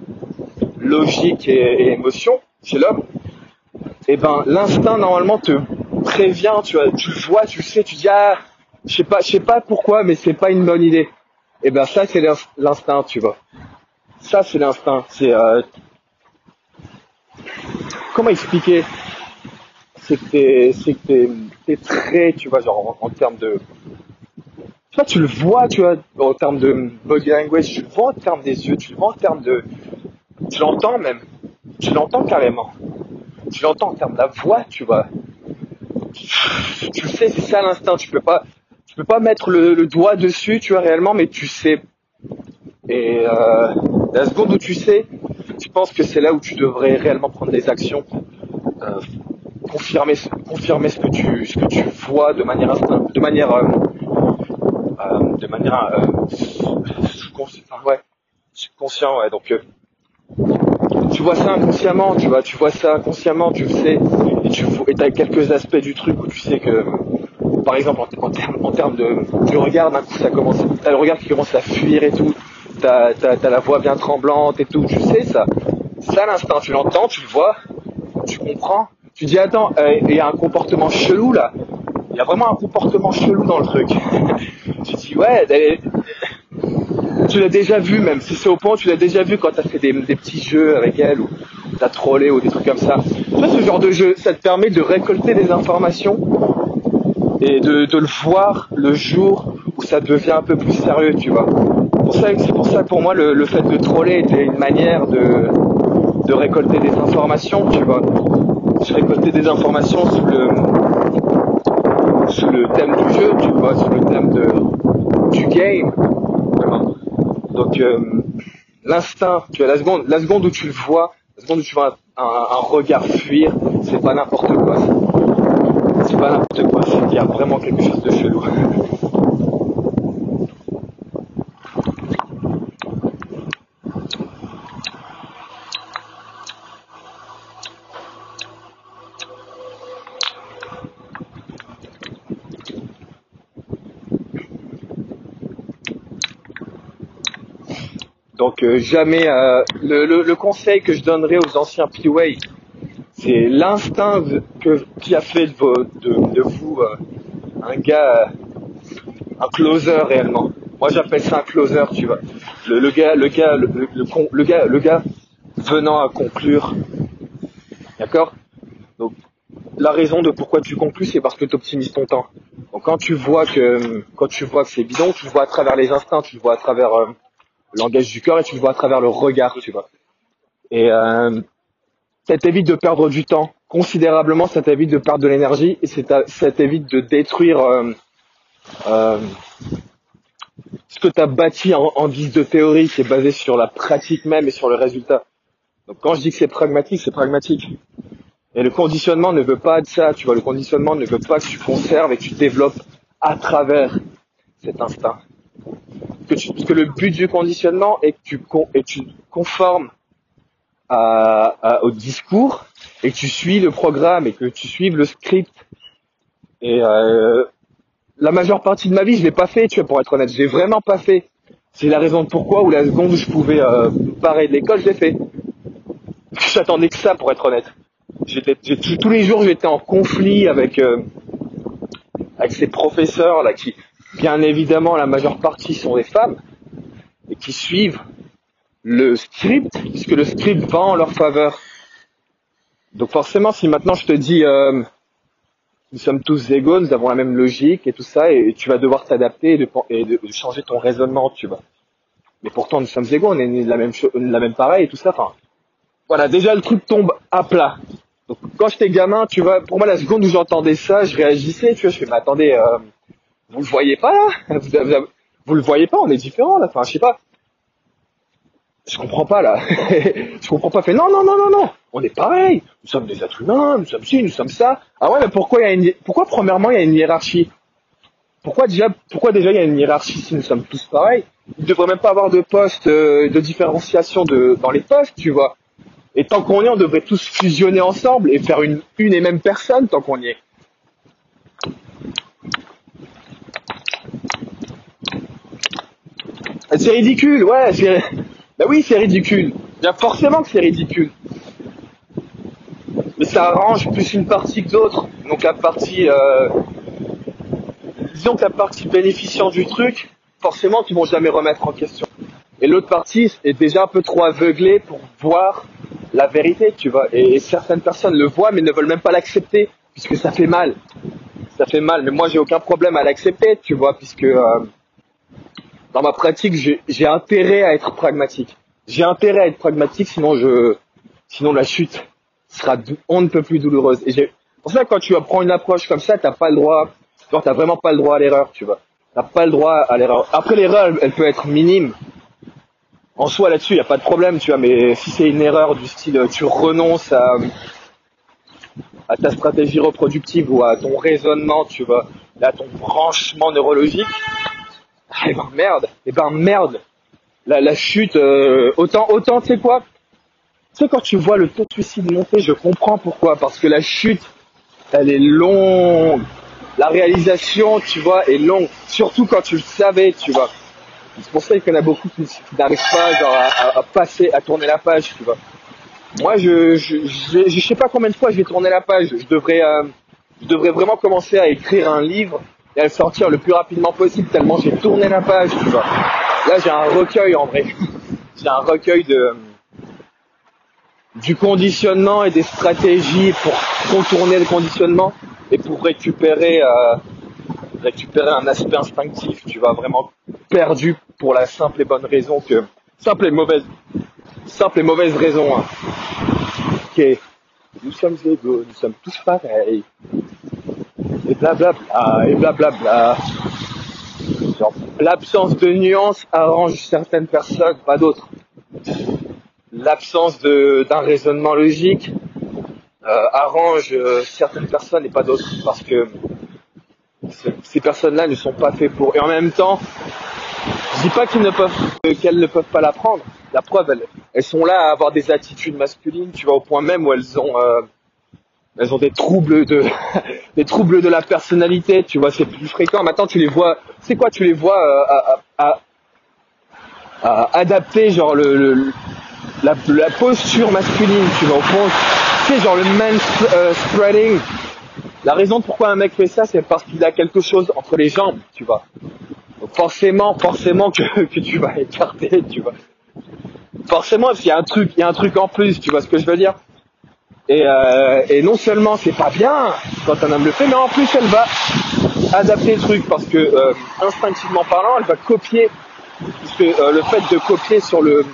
[SPEAKER 1] logique et, émotion chez l'homme, et eh ben l'instinct normalement te prévient, tu vois, tu vois, tu sais, tu dis ah, je sais pas, je sais pas pourquoi, mais c'est pas une bonne idée. Et eh ben ça c'est l'instinct, tu vois. Ça c'est l'instinct, c'est euh... comment expliquer C'est que t'es très, tu vois, genre en termes de tu le vois, tu vois, en termes de body language, tu le vois en termes des yeux, tu le vois en termes de, tu l'entends même, tu l'entends carrément, tu l'entends en termes de la voix, tu vois. Tu sais, c'est ça l'instinct, tu peux pas, tu peux pas mettre le, doigt dessus, tu vois réellement, mais tu sais. Et euh, la seconde où tu sais, tu penses que c'est là où tu devrais réellement prendre des actions, euh, confirmer, confirmer ce que tu, ce que tu vois de manière de manière euh, euh, de manière euh, ouais, subconscient, ouais. Donc euh, tu vois ça inconsciemment, tu vois, tu vois ça inconsciemment, tu le sais, et tu et as quelques aspects du truc où tu sais que, par exemple, en, termes en termes de, tu regardes d'un coup ça commence, t'as le regard qui commence à fuir et tout, t'as as, la voix bien tremblante et tout, tu sais ça, ça l'instant, tu l'entends, tu le vois, tu comprends, tu dis attends, il y a un comportement chelou là, il y a vraiment un comportement chelou dans le truc. tu dis ouais, tu l'as déjà vu même, si c'est au point, tu l'as déjà vu quand tu as fait des, petits jeux avec elle ou t'as trollé ou des trucs comme ça. Tu ce genre de jeu, ça te permet de récolter des informations et de, le voir le jour où ça devient un peu plus sérieux, tu vois. Pour ça, c'est pour ça pour moi le, fait de troller était une manière de, de récolter des informations, tu vois. Je récoltais des informations sous le sous le thème du jeu, tu vois, sous le thème de du game. Donc euh, l'instinct, tu vois, la seconde, la seconde où tu le vois, la seconde où tu vois un regard fuir, c'est pas n'importe quoi. C'est pas n'importe quoi, c'est qu'il y a vraiment quelque chose de chelou. Donc euh, jamais euh, le, le, le, conseil que je donnerais aux anciens PWA, c'est l'instinct que qui a fait de, de, de vous euh, un gars, un closer réellement. Moi j'appelle ça un closer, tu vois. Le, le gars, le gars, le, gars, le gars venant à conclure. D'accord? Donc la raison de pourquoi tu conclus, c'est parce que tu optimises ton temps. Donc quand tu vois que quand tu vois que c'est bidon, tu le vois à travers les instincts, tu le vois à travers le langage du cœur et tu le vois à travers le regard, tu vois. Et euh, ça t'évite de perdre du temps considérablement, ça t'évite de perdre de l'énergie et ça t'évite de détruire euh, euh, ce que tu as bâti en, en guise de théorie qui est basé sur la pratique même et sur le résultat. Donc quand je dis que c'est pragmatique, c'est pragmatique. Et le conditionnement ne veut pas de ça, tu vois. Le conditionnement ne veut pas que tu conserves et que tu développes à travers cet instinct que que le but du conditionnement est que tu, tu conformes au discours et que tu suis le programme et que tu suives le script. Et euh, la majeure partie de ma vie, je l'ai pas fait, tu vois, pour être honnête, j'ai vraiment pas fait. C'est la raison de pourquoi, ou la seconde où je pouvais euh, de l'école, je l'ai fait. J'attendais que ça, pour être honnête. Tous les jours, j'étais en conflit avec euh, avec ces professeurs là qui bien évidemment la majeure partie sont des femmes et qui suivent le script puisque le script va en leur faveur. Donc forcément, si maintenant je te dis euh, nous sommes tous égaux, nous avons la même logique et tout ça, et, tu vas devoir t'adapter et, de, de, changer ton raisonnement, tu vois. Mais pourtant, nous sommes égaux, on est de la même chose, la même pareil et tout ça. Enfin, voilà, déjà le truc tombe à plat. Donc quand j'étais gamin, tu vois, pour moi la seconde où j'entendais ça, je réagissais, tu vois, je fais, mais attendez, euh, vous le voyez pas là? Vous, vous, vous, le voyez pas On est différents là. Enfin, je sais pas. Je comprends pas là. je comprends pas. Fait non, non, non, non, non. On est pareil. Nous sommes des êtres humains. Nous sommes ci, nous sommes ça. Ah ouais, mais pourquoi il y a une, pourquoi premièrement il y a une hiérarchie? Pourquoi déjà, pourquoi déjà il y a une hiérarchie si nous sommes tous pareils? Il devrait même pas avoir de poste euh, de différenciation de dans les postes, tu vois. Et tant qu'on y est, on devrait tous fusionner ensemble et faire une une et même personne tant qu'on y est. C'est ridicule, ouais. C'est... Bah oui, c'est ridicule. Bien forcément que c'est ridicule. Mais ça arrange plus une partie que d'autres. Donc la partie, euh... disons que la partie bénéficiant du truc, forcément qu'ils vont jamais remettre en question. Et l'autre partie est déjà un peu trop aveuglée pour voir la vérité, tu vois. Et certaines personnes le voient mais ne veulent même pas l'accepter puisque ça fait mal. Ça fait mal. Mais moi j'ai aucun problème à l'accepter, tu vois, puisque euh, dans ma pratique, j'ai intérêt à être pragmatique. J'ai intérêt à être pragmatique, sinon je, sinon la chute sera on ne peut plus douloureuse. Et pour ça, quand tu apprends une approche comme ça, t'as pas le droit, genre t'as vraiment pas le droit à l'erreur, tu vois. T'as pas le droit à l'erreur. Après l'erreur, elle, peut être minime. En soi, là-dessus, y a pas de problème, tu vois. Mais si c'est une erreur du style, tu renonces à, à ta stratégie reproductive ou à ton raisonnement, tu vois, à ton branchement neurologique, eh ben merde, eh ben merde. La, la chute, euh, autant, autant, tu sais quoi? Tu sais quand tu vois le taux de suicide monter, je comprends pourquoi. Parce que la chute, elle est longue. La réalisation, tu vois, est longue. Surtout quand tu le savais, tu vois. C'est pour ça qu'il y en a beaucoup qui, n'arrivent pas genre, à, à, passer, à tourner la page, tu vois. Moi, je, je, je, je, sais pas combien de fois je vais tourner la page. Je devrais, euh, je devrais vraiment commencer à écrire un livre et à le sortir le plus rapidement possible tellement j'ai tourné la page, tu vois. Là, j'ai un recueil en vrai. j'ai un recueil de du conditionnement et des stratégies pour contourner le conditionnement et pour récupérer euh, récupérer un aspect instinctif, tu vois, vraiment perdu pour la simple et bonne raison que simple et mauvaise simple et mauvaise raison hein, que nous sommes égaux, nous sommes tous pareils et blablabla et blablabla. Genre l'absence de nuance arrange certaines personnes, pas d'autres. L'absence d'un raisonnement logique euh, arrange euh, certaines personnes et pas d'autres parce que ces personnes-là ne sont pas faites pour. Et en même temps, je dis pas qu'ils ne peuvent, qu'elles ne peuvent pas l'apprendre. La preuve, elles, sont là à avoir des attitudes masculines, tu vois, au point même où elles ont, euh, elles ont des troubles de, des troubles de la personnalité, tu vois, c'est plus fréquent. Maintenant, tu les vois, c'est quoi, tu les vois euh, à, à, adapter, genre le, la, posture masculine, tu vois, au fond, sais, genre le man euh, spreading, la raison pourquoi un mec fait ça, c'est parce qu'il a quelque chose entre les jambes, tu vois. Donc forcément, forcément que, que tu vas écarter, tu vois. Forcément, il y a un truc, il y a un truc en plus, tu vois ce que je veux dire. Et, euh, et non seulement c'est pas bien quand un homme le fait, mais en plus elle va adapter le truc parce que euh, instinctivement parlant, elle va copier, puisque euh, le fait de copier sur le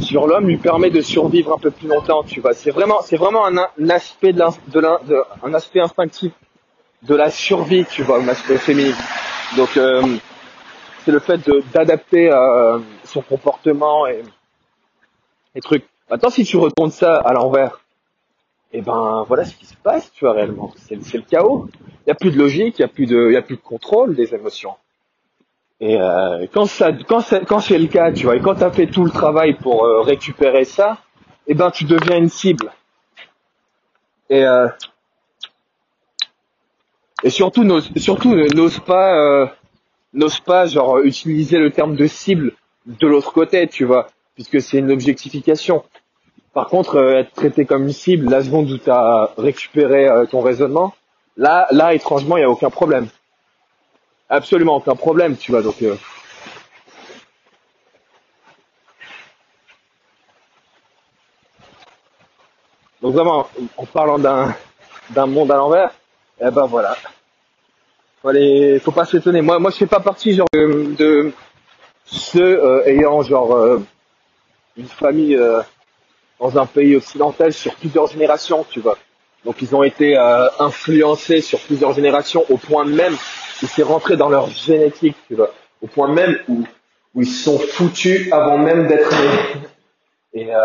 [SPEAKER 1] sur l'homme lui permet de survivre un peu plus longtemps, tu vois. C'est vraiment, c'est vraiment un, aspect de, de, de, un aspect instinctif de la survie, tu vois, un aspect féminin. Donc, euh, c'est le fait d'adapter euh, son comportement et, et trucs. Maintenant, si tu retournes ça à l'envers, et eh ben voilà ce qui se passe, tu vois réellement. C'est le chaos. Il y a plus de logique, il y a plus de, y a plus de contrôle des émotions. Et euh, quand ça, quand c'est, quand c'est le cas, tu vois, et quand t'as fait tout le travail pour euh, récupérer ça, eh ben tu deviens une cible. Et euh, et surtout n'ose, surtout n'ose pas, euh, n'ose pas genre utiliser le terme de cible de l'autre côté, tu vois, puisque c'est une objectification. Par contre, euh, être traité comme une cible la seconde où t'as récupéré euh, ton raisonnement, là, là étrangement, il y a aucun problème absolument aucun problème, tu vois. Donc, euh... vraiment, en parlant d'un monde à l'envers, eh ben voilà. Faut, faut pas s'étonner. Moi, moi, je fais pas partie genre de, de ceux ayant genre euh, une famille euh, dans un pays occidental sur plusieurs générations, tu vois. Donc ils ont été influencés sur plusieurs générations au point même où c'est rentré dans leur génétique, tu vois, au point même où, où ils sont foutus avant même d'être nés. Et euh,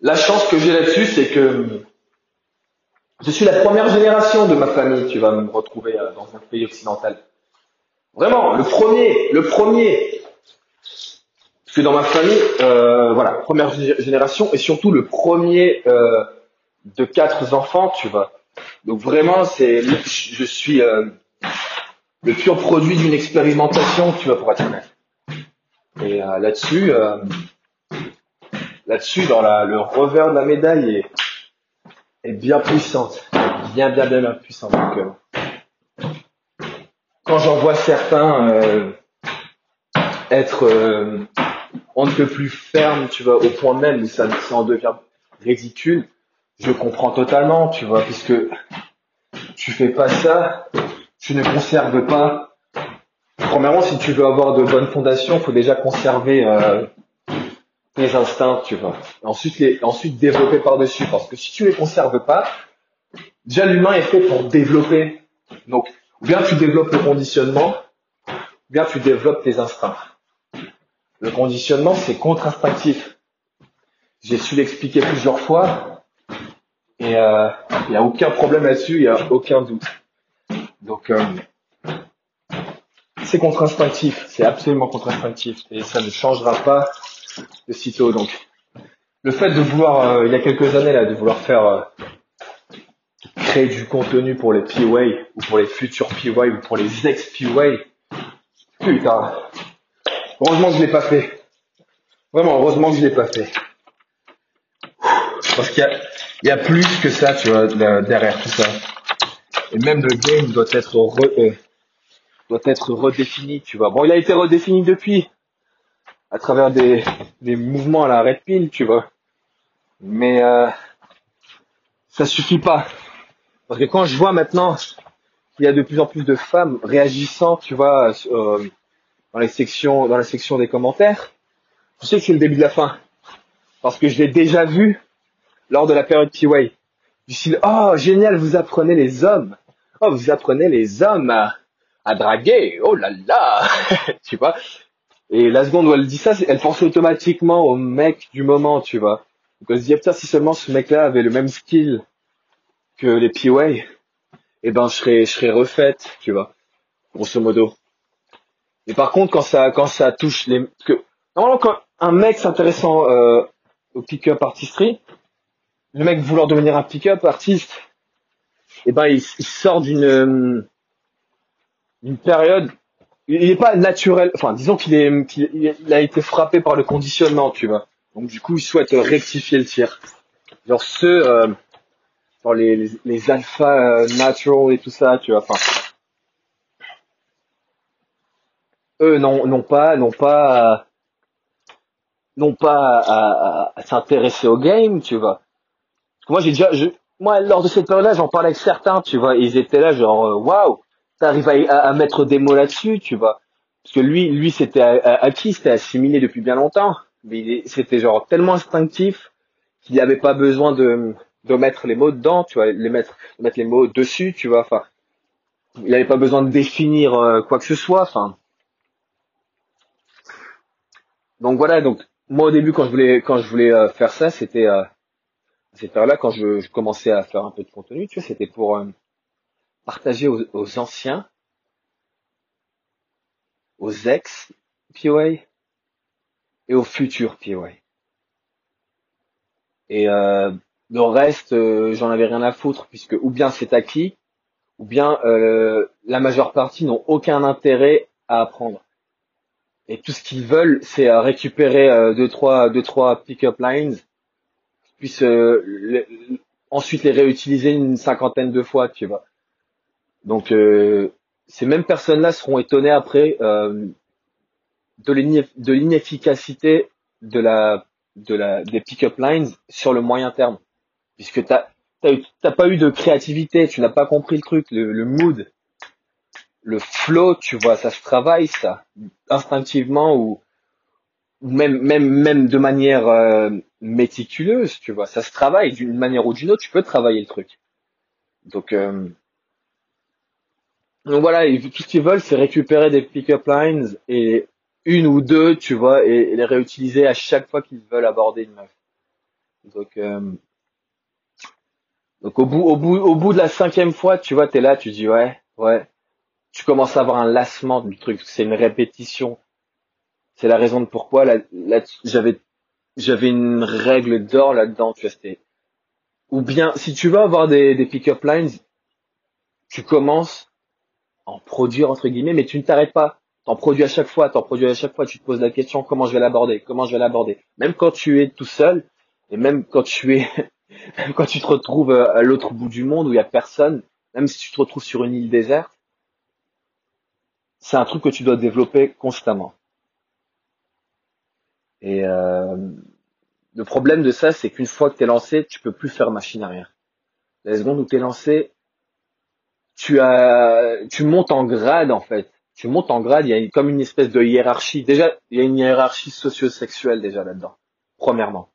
[SPEAKER 1] la chance que j'ai là-dessus, c'est que je suis la première génération de ma famille qui va me retrouver euh, dans un pays occidental. Vraiment, le premier, le premier. Parce que dans ma famille, euh, voilà, première génération et surtout le premier euh, de quatre enfants, tu vois. Donc vraiment, c'est, je suis euh, le pur produit d'une expérimentation, tu vois, pour être honnête. Et là-dessus, là-dessus, dans la, le revers de la médaille est, est bien puissante, bien, bien, bien, bien puissante. Quand j'en vois certains être on ne peut plus ferme, tu vois, au point même où ça, ça en devient ridicule, je comprends totalement, tu vois, puisque tu fais pas ça, tu ne conserves pas. Premièrement, si tu veux avoir de bonnes fondations, faut déjà conserver euh, tes instincts, tu vois. Ensuite, les, ensuite développer par-dessus, parce que si tu les conserves pas, déjà l'humain est fait pour développer. Donc, bien tu développes le conditionnement, bien tu développes tes instincts. Le conditionnement, c'est contre-instinctif. J'ai su l'expliquer plusieurs fois. Et euh, il n'y a aucun problème là-dessus, il n'y a aucun doute. Donc euh, c'est contre-instinctif, c'est absolument contre-instinctif et ça ne changera pas de sitôt. Donc le fait de vouloir, euh, il y a quelques années là, de vouloir faire euh, créer du contenu pour les POA ou pour les futurs POA ou pour les ex-POA, putain, heureusement que je l'ai pas fait. Vraiment, heureusement que je l'ai pas fait. Parce qu'il y a, y a plus que ça, tu vois, derrière tout ça. Et même le game doit être euh, doit être redéfini, tu vois. Bon, il a été redéfini depuis à travers des, des mouvements à la red pill, tu vois. Mais euh, ça suffit pas. Parce que quand je vois maintenant qu'il y a de plus en plus de femmes réagissant, tu vois, euh, dans les sections, dans la section des commentaires, je sais que c'est le début de la fin. Parce que je l'ai déjà vu lors de la période P-Way. Du style, oh, génial, vous apprenez les hommes. Oh, vous apprenez les hommes à, à draguer. Oh là là. tu vois. Et la seconde où elle dit ça, elle pense automatiquement au mec du moment, tu vois. Donc elle se dit, putain, si seulement ce mec-là avait le même skill que les P-Way, eh ben, je serais, je serais refaite, tu vois. Grosso modo. Mais par contre, quand ça, quand ça touche les, que, normalement, quand un mec s'intéressant, euh, au pick-up artistry, le mec vouloir devenir un pick-up artiste, eh ben, il, sort d'une, une période, il n'est pas naturel, enfin, disons qu'il est, qu'il a été frappé par le conditionnement, tu vois. Donc, du coup, il souhaite rectifier le tir. Genre, ceux, euh, genre les, les, les alpha euh, natural et tout ça, tu vois, enfin, eux n'ont, n'ont pas, n'ont pas, non pas à, à, s'intéresser au game, tu vois. Moi, j'ai déjà, je, moi, lors de cette période-là, j'en parlais avec certains, tu vois, ils étaient là, genre, euh, waouh, t'arrives à, à, mettre des mots là-dessus, tu vois. Parce que lui, lui, c'était acquis, c'était assimilé depuis bien longtemps, mais c'était genre tellement instinctif qu'il n'avait pas besoin de, de mettre les mots dedans, tu vois, les mettre, mettre les mots dessus, tu vois. Enfin, il n'avait pas besoin de définir euh, quoi que ce soit. Enfin, donc voilà, donc moi au début quand je voulais quand je voulais euh, faire ça, c'était euh, cette là quand je, je, commençais à faire un peu de contenu, tu vois, c'était pour euh, partager aux, aux, anciens, aux ex POA et aux futurs POA. Et euh, le reste, euh, j'en avais rien à foutre puisque ou bien c'est acquis, ou bien la majeure partie n'ont aucun intérêt à apprendre et tout ce qu'ils veulent, c'est euh, récupérer euh, deux trois deux trois pick-up lines, puis euh, ensuite les réutiliser une cinquantaine de fois, tu vois. Donc ces mêmes personnes-là seront étonnées après de l'inefficacité de la de la des pick-up lines sur le moyen terme, puisque t'as t'as pas eu de créativité, tu n'as pas compris le truc, le mood le flow, tu vois, ça se travaille, ça, instinctivement ou, même, même, même de manière euh, méticuleuse, tu vois, ça se travaille d'une manière ou d'une autre, tu peux travailler le truc. Donc, euh, donc voilà, tout ce qu'ils veulent, c'est récupérer des pick-up lines et une ou deux, tu vois, et, les réutiliser à chaque fois qu'ils veulent aborder une meuf. Donc, euh, donc au bout, au bout, au bout de la cinquième fois, tu vois, t'es là, tu dis ouais, ouais, tu commences à avoir un lassement du truc, c'est une répétition. C'est la raison de pourquoi là, j'avais j'avais une règle d'or là-dedans, tu vois, ou bien si tu veux avoir des, des pick-up lines, tu commences à en produire entre guillemets, mais tu ne t'arrêtes pas. T'en produis à chaque fois, t'en produis à chaque fois, tu te poses la question comment je vais l'aborder, comment je vais l'aborder. Même quand tu es tout seul, et même quand tu es, même quand tu te retrouves à l'autre bout du monde où il y a personne, même si tu te retrouves sur une île déserte, c'est un truc que tu dois développer constamment. Et euh, le problème de ça, c'est qu'une fois que tu es lancé, tu peux plus faire machine arrière. La seconde où tu es lancé, tu as, tu montes en grade en fait. Tu montes en grade, il y a comme une espèce de hiérarchie. Déjà, il y a une hiérarchie socio-sexuelle déjà là-dedans. Premièrement.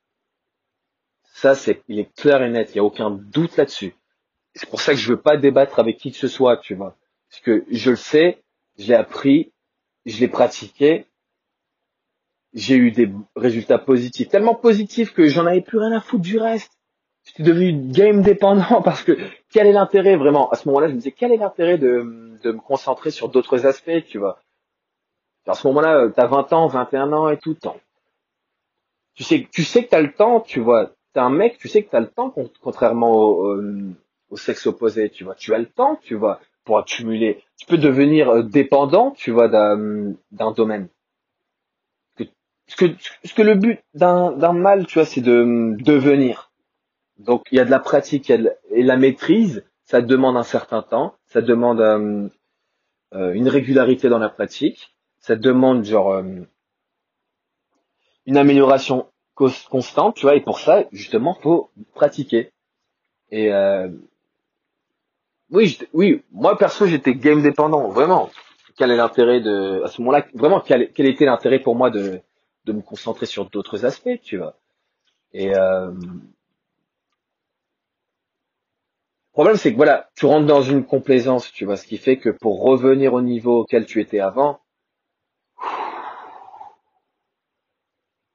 [SPEAKER 1] Ça, c'est, il est clair et net. Il n'y a aucun doute là-dessus. C'est pour ça que je veux pas débattre avec qui que ce soit, tu vois. Parce que je le sais, je l'ai appris, je l'ai pratiqué, j'ai eu des résultats positifs, tellement positifs que j'en avais plus rien à foutre du reste. J'étais devenu game dépendant parce que quel est l'intérêt vraiment? À ce moment-là, je me disais quel est l'intérêt de, de me concentrer sur d'autres aspects, tu vois? À ce moment-là, t'as 20 ans, 21 ans et tout, temps. Tu sais, tu sais que t'as le temps, tu vois. T'es un mec, tu sais que t'as le temps, contrairement au, au sexe opposé, tu vois. Tu as le temps, tu vois pour accumuler. Tu peux devenir euh, dépendant, tu vois, d'un domaine. Ce que, ce que le but d'un mal, tu vois, c'est de devenir. Donc il y a de la pratique et la maîtrise, ça demande un certain temps, ça demande euh, euh, une régularité dans la pratique, ça demande genre une amélioration constante, tu vois, et pour ça, justement, faut pratiquer. Et Oui, oui, moi perso j'étais game dépendant, vraiment. Quel est l'intérêt de, à ce moment-là, vraiment quel, quel était l'intérêt pour moi de, de me concentrer sur d'autres aspects, tu vois. Et euh, le problème c'est que voilà, tu rentres dans une complaisance, tu vois, ce qui fait que pour revenir au niveau auquel tu étais avant,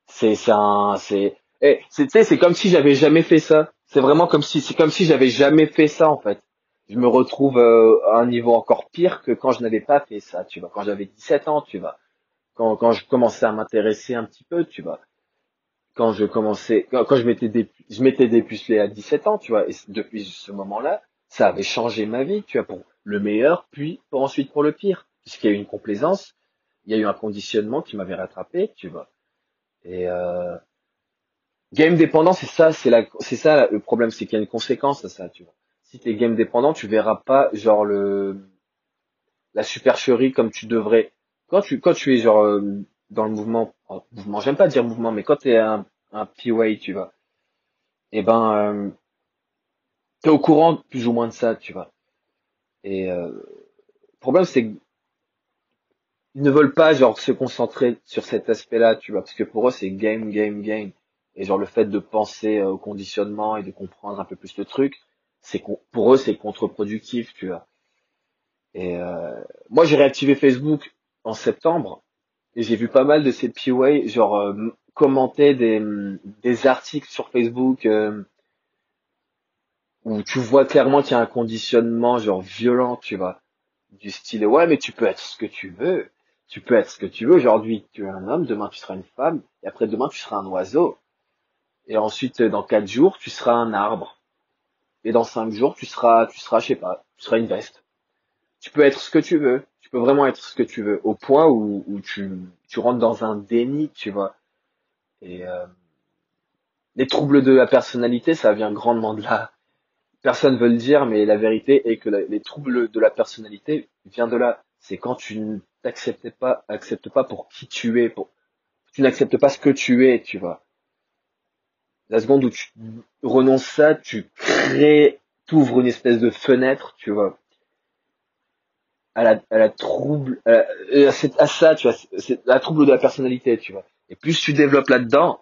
[SPEAKER 1] c'est un c'est eh, c'est comme si j'avais jamais fait ça. C'est vraiment comme si c'est comme si j'avais jamais fait ça en fait je me retrouve euh, à un niveau encore pire que quand je n'avais pas fait ça, tu vois, quand j'avais 17 ans, tu vois, quand, je commençais à m'intéresser un petit peu, tu vois, quand je commençais, quand, je m'étais je m'étais dépucelé à 17 ans, tu vois, et depuis ce moment-là, ça avait changé ma vie, tu vois, pour le meilleur, puis pour ensuite pour le pire, puisqu'il y a eu une complaisance, il y a eu un conditionnement qui m'avait rattrapé, tu vois, et euh, game dépendant, c'est ça, c'est c'est ça le problème, c'est qu'il y a une conséquence à ça, tu vois si t'es game dépendant, tu verras pas genre le la supercherie comme tu devrais. Quand tu quand tu es genre euh, dans le mouvement, mouvement, j'aime pas dire mouvement, mais quand tu es un un P-way, tu vois, et eh ben euh, t'es au courant plus ou moins de ça, tu vois. Et euh, le problème c'est qu'ils ne veulent pas genre se concentrer sur cet aspect-là, tu vois, parce que pour eux c'est game, game, game. Et genre le fait de penser au conditionnement et de comprendre un peu plus le truc, c'est pour eux c'est contre-productif, tu vois. Et euh, moi j'ai réactivé Facebook en septembre et j'ai vu pas mal de ces POA genre euh, commenter des, des articles sur Facebook euh, où tu vois clairement qu'il y a un conditionnement genre violent, tu vois, du style ouais mais tu peux être ce que tu veux, tu peux être ce que tu veux. Aujourd'hui tu es un homme, demain tu seras une femme et après demain tu seras un oiseau et ensuite dans quatre jours tu seras un arbre et dans cinq jours, tu seras, tu seras, je sais pas, tu seras une veste. Tu peux être ce que tu veux. Tu peux vraiment être ce que tu veux, au point où, où tu, tu rentres dans un déni, tu vois. Et euh, les troubles de la personnalité, ça vient grandement de là. Personne veut le dire, mais la vérité est que les troubles de la personnalité viennent de là. C'est quand tu ne t'acceptes pas, acceptes pas pour qui tu es, tu n'acceptes pas ce que tu es, tu vois la seconde où tu renonces ça, tu crées, t'ouvres une espèce de fenêtre, tu vois, à la, à la trouble, à, à, ça, tu vois, c'est la trouble de la personnalité, tu vois. Et plus tu développes là-dedans,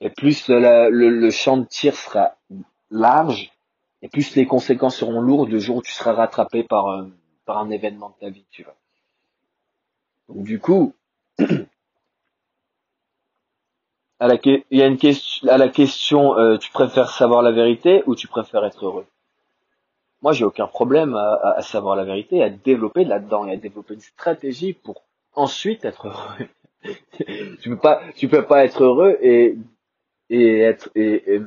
[SPEAKER 1] et plus le, champ de tir sera large, et plus les conséquences seront lourdes le jour où tu seras rattrapé par un, par un événement de ta vie, tu vois. Donc du coup, il y a une question, à la question, euh, tu préfères savoir la vérité ou tu préfères être heureux? Moi, j'ai aucun problème à, à, savoir la vérité, à développer là-dedans et à développer une stratégie pour ensuite être heureux. tu peux pas, tu peux pas être heureux et et être et,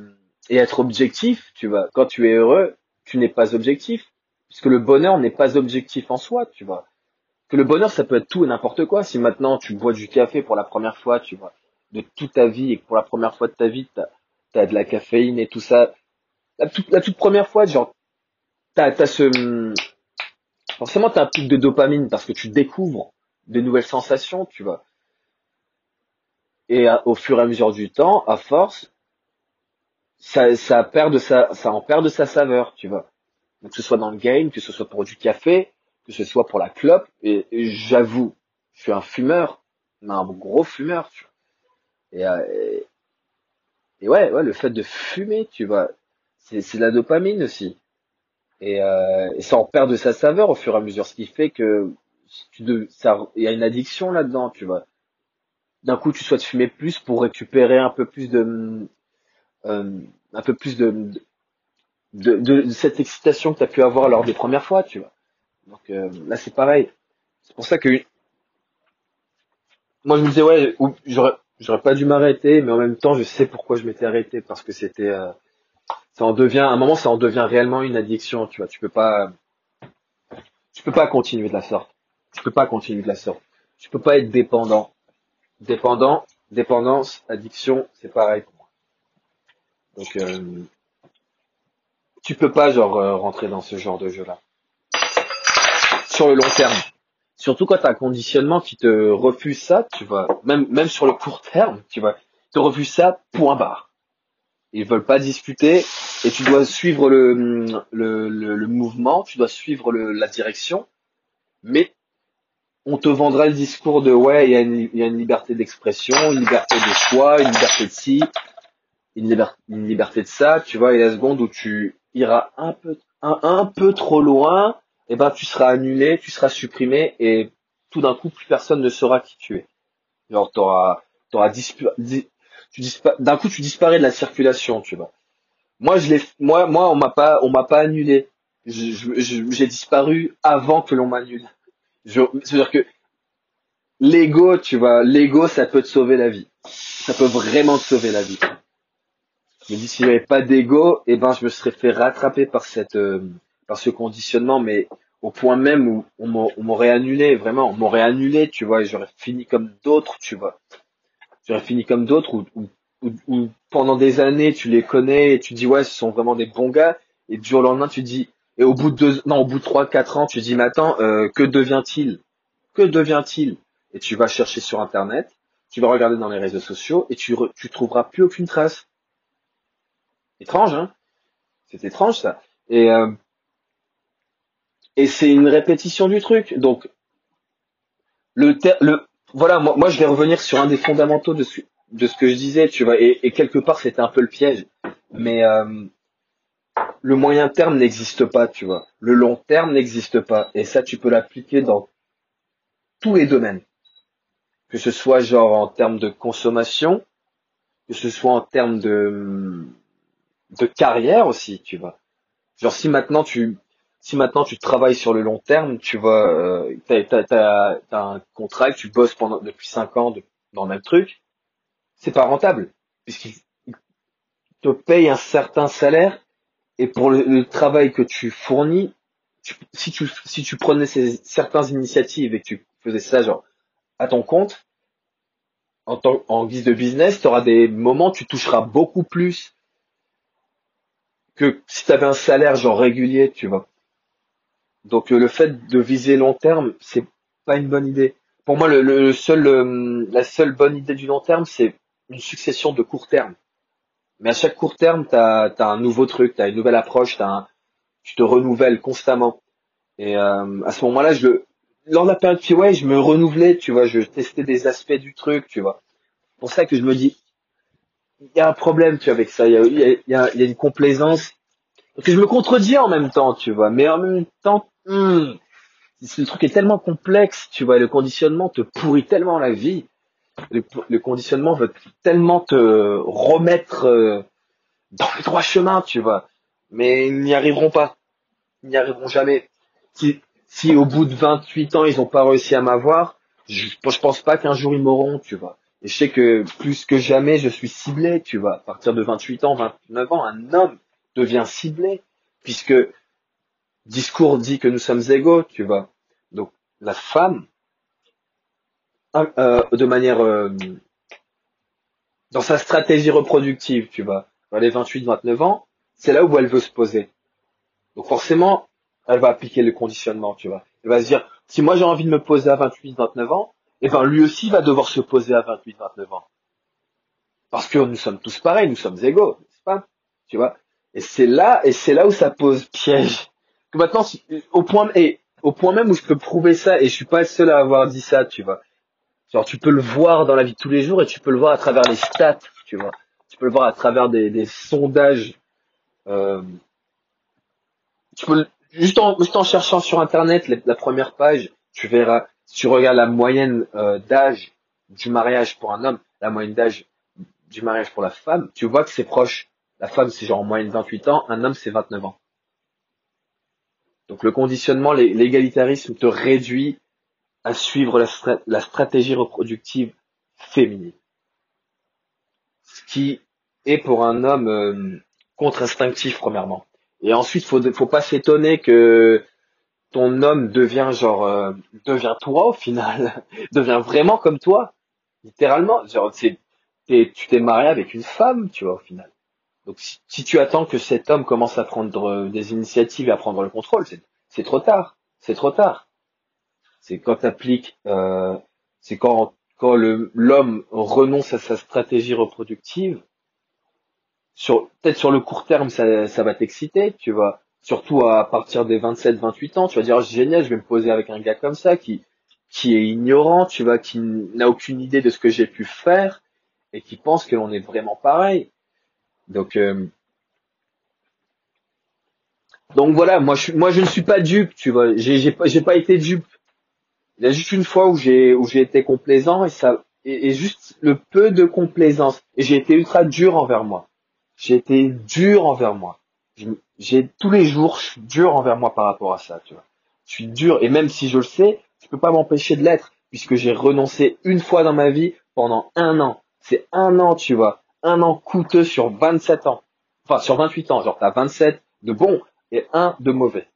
[SPEAKER 1] et être objectif. Tu vois, quand tu es heureux, tu n'es pas objectif, puisque le bonheur n'est pas objectif en soi. Tu vois, que le bonheur, ça peut être tout et n'importe quoi. Si maintenant tu bois du café pour la première fois, tu vois de toute ta vie et que pour la première fois de ta vie, t'as as de la caféine et tout ça, la toute, la toute première fois, genre, t'as as ce... Forcément, t'as un pic de dopamine parce que tu découvres de nouvelles sensations, tu vois. Et au fur et à mesure du temps, à force, ça, ça perd de sa, ça en perd de sa saveur, tu vois. que ce soit dans le game, que ce soit pour du café, que ce soit pour la clope, et, et j'avoue, je suis un fumeur, mais un gros fumeur, tu vois. Euh, et, ouais, ouais, le fait de fumer, tu vois, c'est la dopamine aussi. Et, euh, et ça en perd de sa saveur au fur et à mesure, ce qui fait que tu il y a une addiction là-dedans, tu vois. D'un coup, tu souhaites fumer plus pour récupérer un peu plus de, euh, un peu plus de, de, de, cette excitation que tu as pu avoir lors des premières fois, tu vois. Donc euh, là, c'est pareil. C'est pour ça que moi, je me disais, ouais, j'aurais j'aurais pas dû m'arrêter, mais en même temps, je sais pourquoi je m'étais arrêté parce que c'était, euh, ça en devient, à un moment, ça en devient réellement une addiction, tu vois. Tu peux pas, tu peux pas continuer de la sorte. Tu peux pas continuer de la sorte. Tu peux pas être dépendant. Dépendant, dépendance, addiction, c'est pareil pour moi. Donc, euh, tu peux pas genre euh, rentrer dans ce genre de jeu-là. Sur le long terme. Surtout quand tu as un conditionnement qui te refuse ça, tu vois, même, même sur le court terme, tu vois, te refuse ça, point barre. ils veulent pas discuter et tu dois suivre le, le, le, mouvement, tu dois suivre le, la direction, mais on te vendra le discours de ouais, il y a une, y a une liberté d'expression, une liberté de choix, une liberté de ci, une, liberté, une liberté de ça, tu vois, et la seconde où tu iras un peu, un, un peu trop loin, eh ben tu seras annulé, tu seras supprimé et tout d'un coup plus personne ne saura qui tu es. Genre t'auras, t'auras dispu, tu d'un coup tu disparais de la circulation, tu vois. Moi je l'ai, moi moi on m'a pas, on m'a pas annulé. J'ai disparu avant que l'on m'annule. C'est-à-dire que l'ego, tu vois, l'ego ça peut te sauver la vie. Ça peut vraiment te sauver la vie. Je me dis s'il n'y avait pas d'ego, eh ben je me serais fait rattraper par cette, euh, par ce conditionnement, mais au point même où on m'aurait annulé, vraiment, on m'aurait annulé, tu vois, et j'aurais fini comme d'autres, tu vois. J'aurais fini comme d'autres où, pendant des années tu les connais et tu dis ouais, ce sont vraiment des bons gars, et du jour au lendemain tu dis, et au bout de deux, non, au bout de trois, quatre ans, tu dis mais attends, euh, que devient-il? Que devient-il? Et tu vas chercher sur internet, tu vas regarder dans les réseaux sociaux et tu, tu trouveras plus aucune trace. Étrange, hein? C'est étrange ça. Et euh, et c'est une répétition du truc. Donc, le, le voilà, moi, moi, je vais revenir sur un des fondamentaux de ce, de ce que je disais, tu vois, et, quelque part c'était un peu le piège. Mais euh, le moyen terme n'existe pas, tu vois. Le long terme n'existe pas. Et ça, tu peux l'appliquer dans tous les domaines. Que ce soit genre en termes de consommation, que ce soit en termes de, de carrière aussi, tu vois. Genre si maintenant tu si maintenant tu travailles sur le long terme, tu vois, euh, t'as, un contrat tu bosses pendant depuis cinq ans dans le même truc, c'est pas rentable puisqu'il te paye un certain salaire et pour le, travail que tu fournis, si tu si tu prenais ces certaines initiatives et que tu faisais ça genre à ton compte en, en guise de business, tu auras des moments où tu toucheras beaucoup plus que si tu avais un salaire genre régulier, tu vois. Donc euh, le fait de viser long terme, c'est pas une bonne idée. Pour moi, euh, la seule bonne idée du long terme, c'est une succession de court terme. Mais à chaque court terme, tu as, un nouveau truc, tu as une nouvelle approche, as tu te renouvelles constamment. Et euh, à ce moment-là, je lors de la période ouais, je me renouvelais, tu vois, je testais des aspects du truc, tu vois. C'est pour ça que je me dis, il y a un problème, tu vois, avec ça. Il y a, une complaisance. Donc je me contredis en même temps, tu vois. Mais en même temps, Hmm. Le truc est tellement complexe, tu vois, le conditionnement te pourrit tellement la vie. Le, conditionnement veut tellement te remettre euh, dans le droit chemin, tu vois. Mais ils n'y arriveront pas. Ils n'y arriveront jamais. Si, si au bout de 28 ans, ils n'ont pas réussi à m'avoir, je, je pense pas qu'un jour ils m'auront, tu vois. Et je sais que plus que jamais, je suis ciblé, tu vois. À partir de 28 ans, 29 ans, un homme devient ciblé, puisque discours dit que nous sommes égaux, tu vois. Donc la femme, euh, de manière euh, dans sa stratégie reproductive, tu vois, dans les 28-29 ans, c'est là où elle veut se poser. Donc forcément, elle va appliquer le conditionnement, tu vois. Elle va se dire, si moi j'ai envie de me poser à 28-29 ans, eh ben lui aussi va devoir se poser à 28-29 ans. Parce que nous sommes tous pareils, nous sommes égaux, n'est-ce pas? Tu vois? Et c'est là, et c'est là où ça pose piège maintenant, au point, même où je peux prouver ça, et je suis pas le seul à avoir dit ça, tu vois. Genre, tu peux le voir dans la vie de tous les jours et tu peux le voir à travers les stats, tu vois. Tu peux le voir à travers des, sondages. Euh, juste en cherchant sur internet la, première page, tu verras. Si tu regardes la moyenne euh, d'âge du mariage pour un homme, la moyenne d'âge du mariage pour la femme, tu vois que c'est proche. La femme, c'est genre en moyenne 28 ans, un homme, c'est 29 ans. Donc le conditionnement, l'égalitarisme te réduit à suivre la, stratégie reproductive féminine. Ce qui est pour un homme euh, contre-instinctif premièrement. Et ensuite, faut faut pas s'étonner que ton homme devient genre euh, devient toi au final, devient vraiment comme toi, littéralement. Genre tu t'es marié avec une femme, tu vois au final. Donc si, tu attends que cet homme commence à prendre euh, des initiatives et à prendre le contrôle, c'est trop tard. C'est trop tard. C'est quand t'appliques, euh, c'est quand quand l'homme renonce à sa stratégie reproductive, sur peut-être sur le court terme, ça, ça va t'exciter, tu vois. Surtout à partir des 27, 28 ans, tu vas dire oh, génial, je vais me poser avec un gars comme ça qui qui est ignorant, tu vois, qui n'a aucune idée de ce que j'ai pu faire et qui pense que l'on est vraiment pareil. Donc euh, donc voilà, moi je ne suis pas dupe, tu vois. J'ai j'ai pas été dupe. Il y a juste une fois où j'ai été complaisant et, juste le peu de complaisance et j'ai été ultra dur envers moi. J'ai été dur envers moi. J'ai tous les jours je suis dur envers moi par rapport à ça, tu vois. Je suis dur et même si je le sais, je peux pas m'empêcher de l'être puisque j'ai renoncé une fois dans ma vie pendant un an. C'est un an, tu vois, un an coûteux sur 27 ans. Enfin, sur 28 ans, genre t'as 27 de bons et un de mauvais.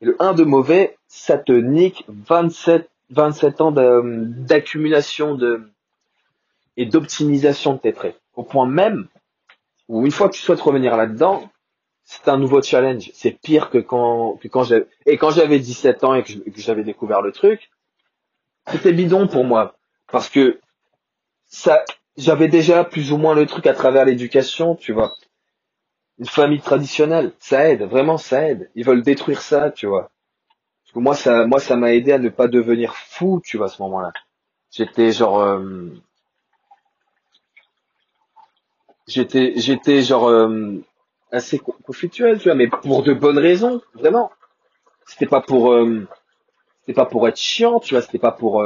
[SPEAKER 1] Et le 1 de mauvais, ça te nique 27, 27 ans d'accumulation de, et d'optimisation de tes traits. Au point même où une fois que tu souhaites revenir là-dedans, c'est un nouveau challenge. C'est pire que quand, que quand j'avais, et quand j'avais 17 ans et que j'avais découvert le truc, c'était bidon pour moi. Parce que ça, j'avais déjà plus ou moins le truc à travers l'éducation, tu vois une famille traditionnelle, ça aide, vraiment ça aide. Ils veulent détruire ça, tu vois. Moi ça moi ça m'a aidé à ne pas devenir fou, tu vois, à ce moment-là. J'étais genre euh, j'étais j'étais genre euh, assez conflictuel, tu vois, mais pour de bonnes raisons, vraiment. C'était pas pour euh, c'était pas pour être chiant, tu vois, c'était pas pour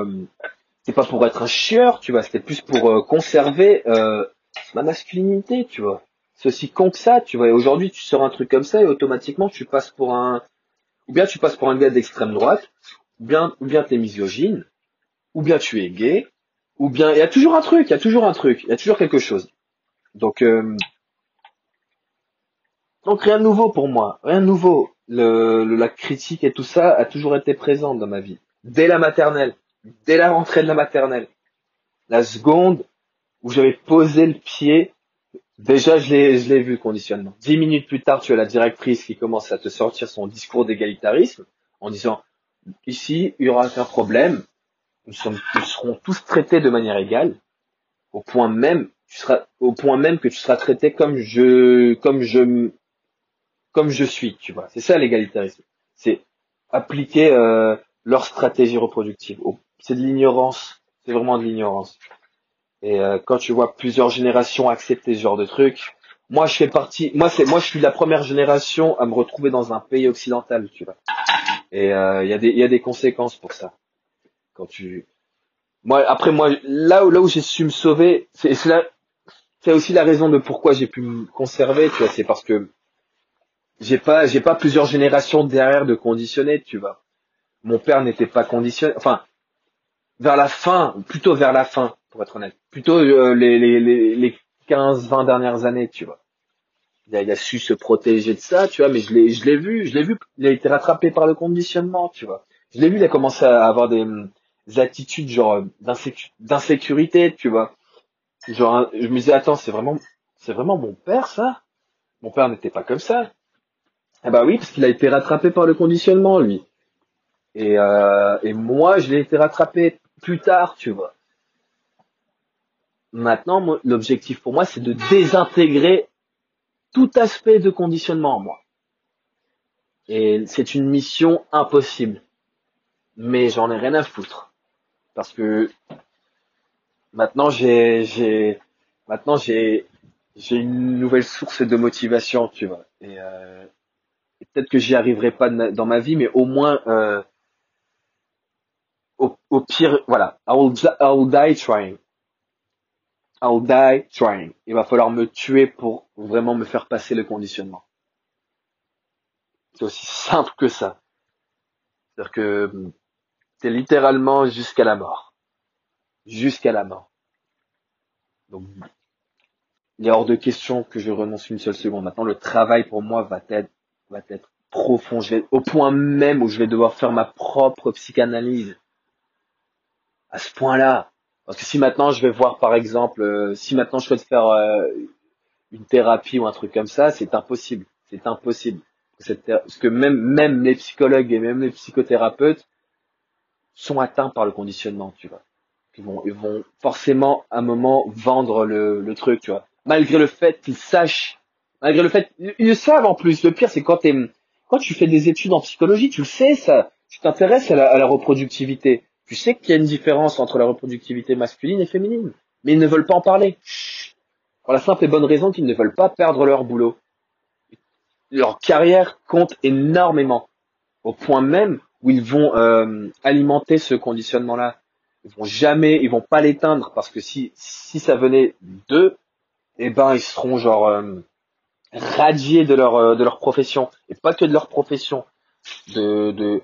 [SPEAKER 1] c'était pas pour être un chieur, tu vois, c'était plus pour conserver ma masculinité, tu vois c'est aussi con que ça, tu vois. Aujourd'hui, tu sors un truc comme ça et automatiquement, tu passes pour un, ou bien tu passes pour un gars d'extrême droite, ou bien, ou bien t'es misogyne, ou bien tu es gay, ou bien, il y a toujours un truc, il y a toujours un truc, il y a toujours quelque chose. Donc, euh, donc rien de nouveau pour moi, rien de nouveau. Le, la critique et tout ça a toujours été présente dans ma vie. Dès la maternelle, dès la rentrée de la maternelle. La seconde où j'avais posé le pied Déjà, je l'ai, je l'ai vu le conditionnement. Dix minutes plus tard, tu as la directrice qui commence à te sortir son discours d'égalitarisme en disant ici, il y aura aucun problème. Nous, sommes, serons tous traités de manière égale, au point même, tu seras, au point même que tu seras traité comme je, comme je, comme je suis, tu vois. C'est ça l'égalitarisme. C'est appliquer euh, leur stratégie reproductive. C'est de l'ignorance. C'est vraiment de l'ignorance. Et euh, quand tu vois plusieurs générations accepter ce genre de truc, moi je fais partie, moi c'est, moi je suis la première génération à me retrouver dans un pays occidental, tu vois. Et euh, il y a des, y a des conséquences pour ça. Quand tu, moi après moi là où là où j'ai su me sauver, c'est c'est c'est aussi la raison de pourquoi j'ai pu me conserver, tu vois. C'est parce que j'ai pas j'ai pas plusieurs générations derrière de conditionnés, tu vois. Mon père n'était pas conditionné, enfin vers la fin, plutôt vers la fin, pour être honnête. Plutôt euh, les, les, les, les 15-20 dernières années, tu vois. Il a, il a, su se protéger de ça, tu vois, mais je l'ai, je l'ai vu, je l'ai vu, il a été rattrapé par le conditionnement, tu vois. Je l'ai vu, il a commencé à avoir des, des attitudes genre euh, d'insécurité, tu vois. Genre, je me disais, attends, c'est vraiment, c'est vraiment mon père, ça? Mon père n'était pas comme ça. Eh bah oui, parce qu'il a été rattrapé par le conditionnement, lui. Et, euh, et moi, je l'ai été rattrapé plus tard, tu vois. Maintenant, l'objectif pour moi, c'est de désintégrer tout aspect de conditionnement en moi. Et c'est une mission impossible. Mais j'en ai rien à foutre. Parce que maintenant j'ai, maintenant j'ai, j'ai une nouvelle source de motivation, tu vois. Et, euh, peut-être que j'y arriverai pas dans ma vie, mais au moins, euh, au, au, pire, voilà, I will, I will die trying. I'll die trying. Il va falloir me tuer pour vraiment me faire passer le conditionnement. C'est aussi simple que ça. C'est-à-dire que c'est littéralement jusqu'à la mort. Jusqu'à la mort. Donc, il est hors de question que je renonce une seule seconde. Maintenant, le travail pour moi va être, va être profond. Je vais, au point même où je vais devoir faire ma propre psychanalyse. À ce point-là. Parce que si maintenant je vais voir par exemple, euh, si maintenant je souhaite faire euh, une thérapie ou un truc comme ça, c'est impossible. C'est impossible. Parce que même, même les psychologues et même les psychothérapeutes sont atteints par le conditionnement, tu vois. Ils vont, forcément à un moment vendre le, truc, tu vois. malgré le fait qu'ils sachent, malgré le fait, ils le savent en plus. Le pire, c'est quand tu fais des études en psychologie, tu le sais ça. Tu t'intéresses à la reproductivité. Tu sais qu'il y a une différence entre la reproductivité masculine et féminine, mais ils ne veulent pas en parler. Pour la simple et bonne raison qu'ils ne veulent pas perdre leur boulot. Leur carrière compte énormément, au point même où ils vont euh, alimenter ce conditionnement-là. Ils vont jamais, ils vont pas l'éteindre parce que si si ça venait d'eux, eh ben ils seront genre euh, radiés de leur euh, de leur profession et pas que de leur profession, de de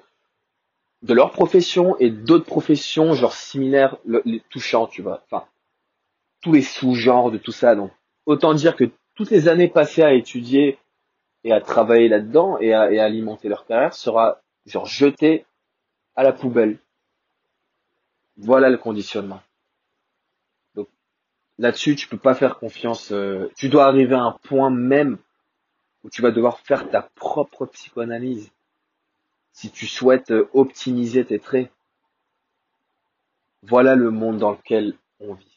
[SPEAKER 1] de leur profession et d'autres professions genre similaires les touchant, tu vois. Enfin, tous les sous-genres de tout ça. Donc, autant dire que toutes les années passées à étudier et à travailler là-dedans et à, alimenter leur carrière sera genre jeté à la poubelle. Voilà le conditionnement. Donc là-dessus, tu peux pas faire confiance. Euh, tu dois arriver à un point même où tu vas devoir faire ta propre psychoanalyse si tu souhaites euh, optimiser tes traits. Voilà le monde dans lequel on vit.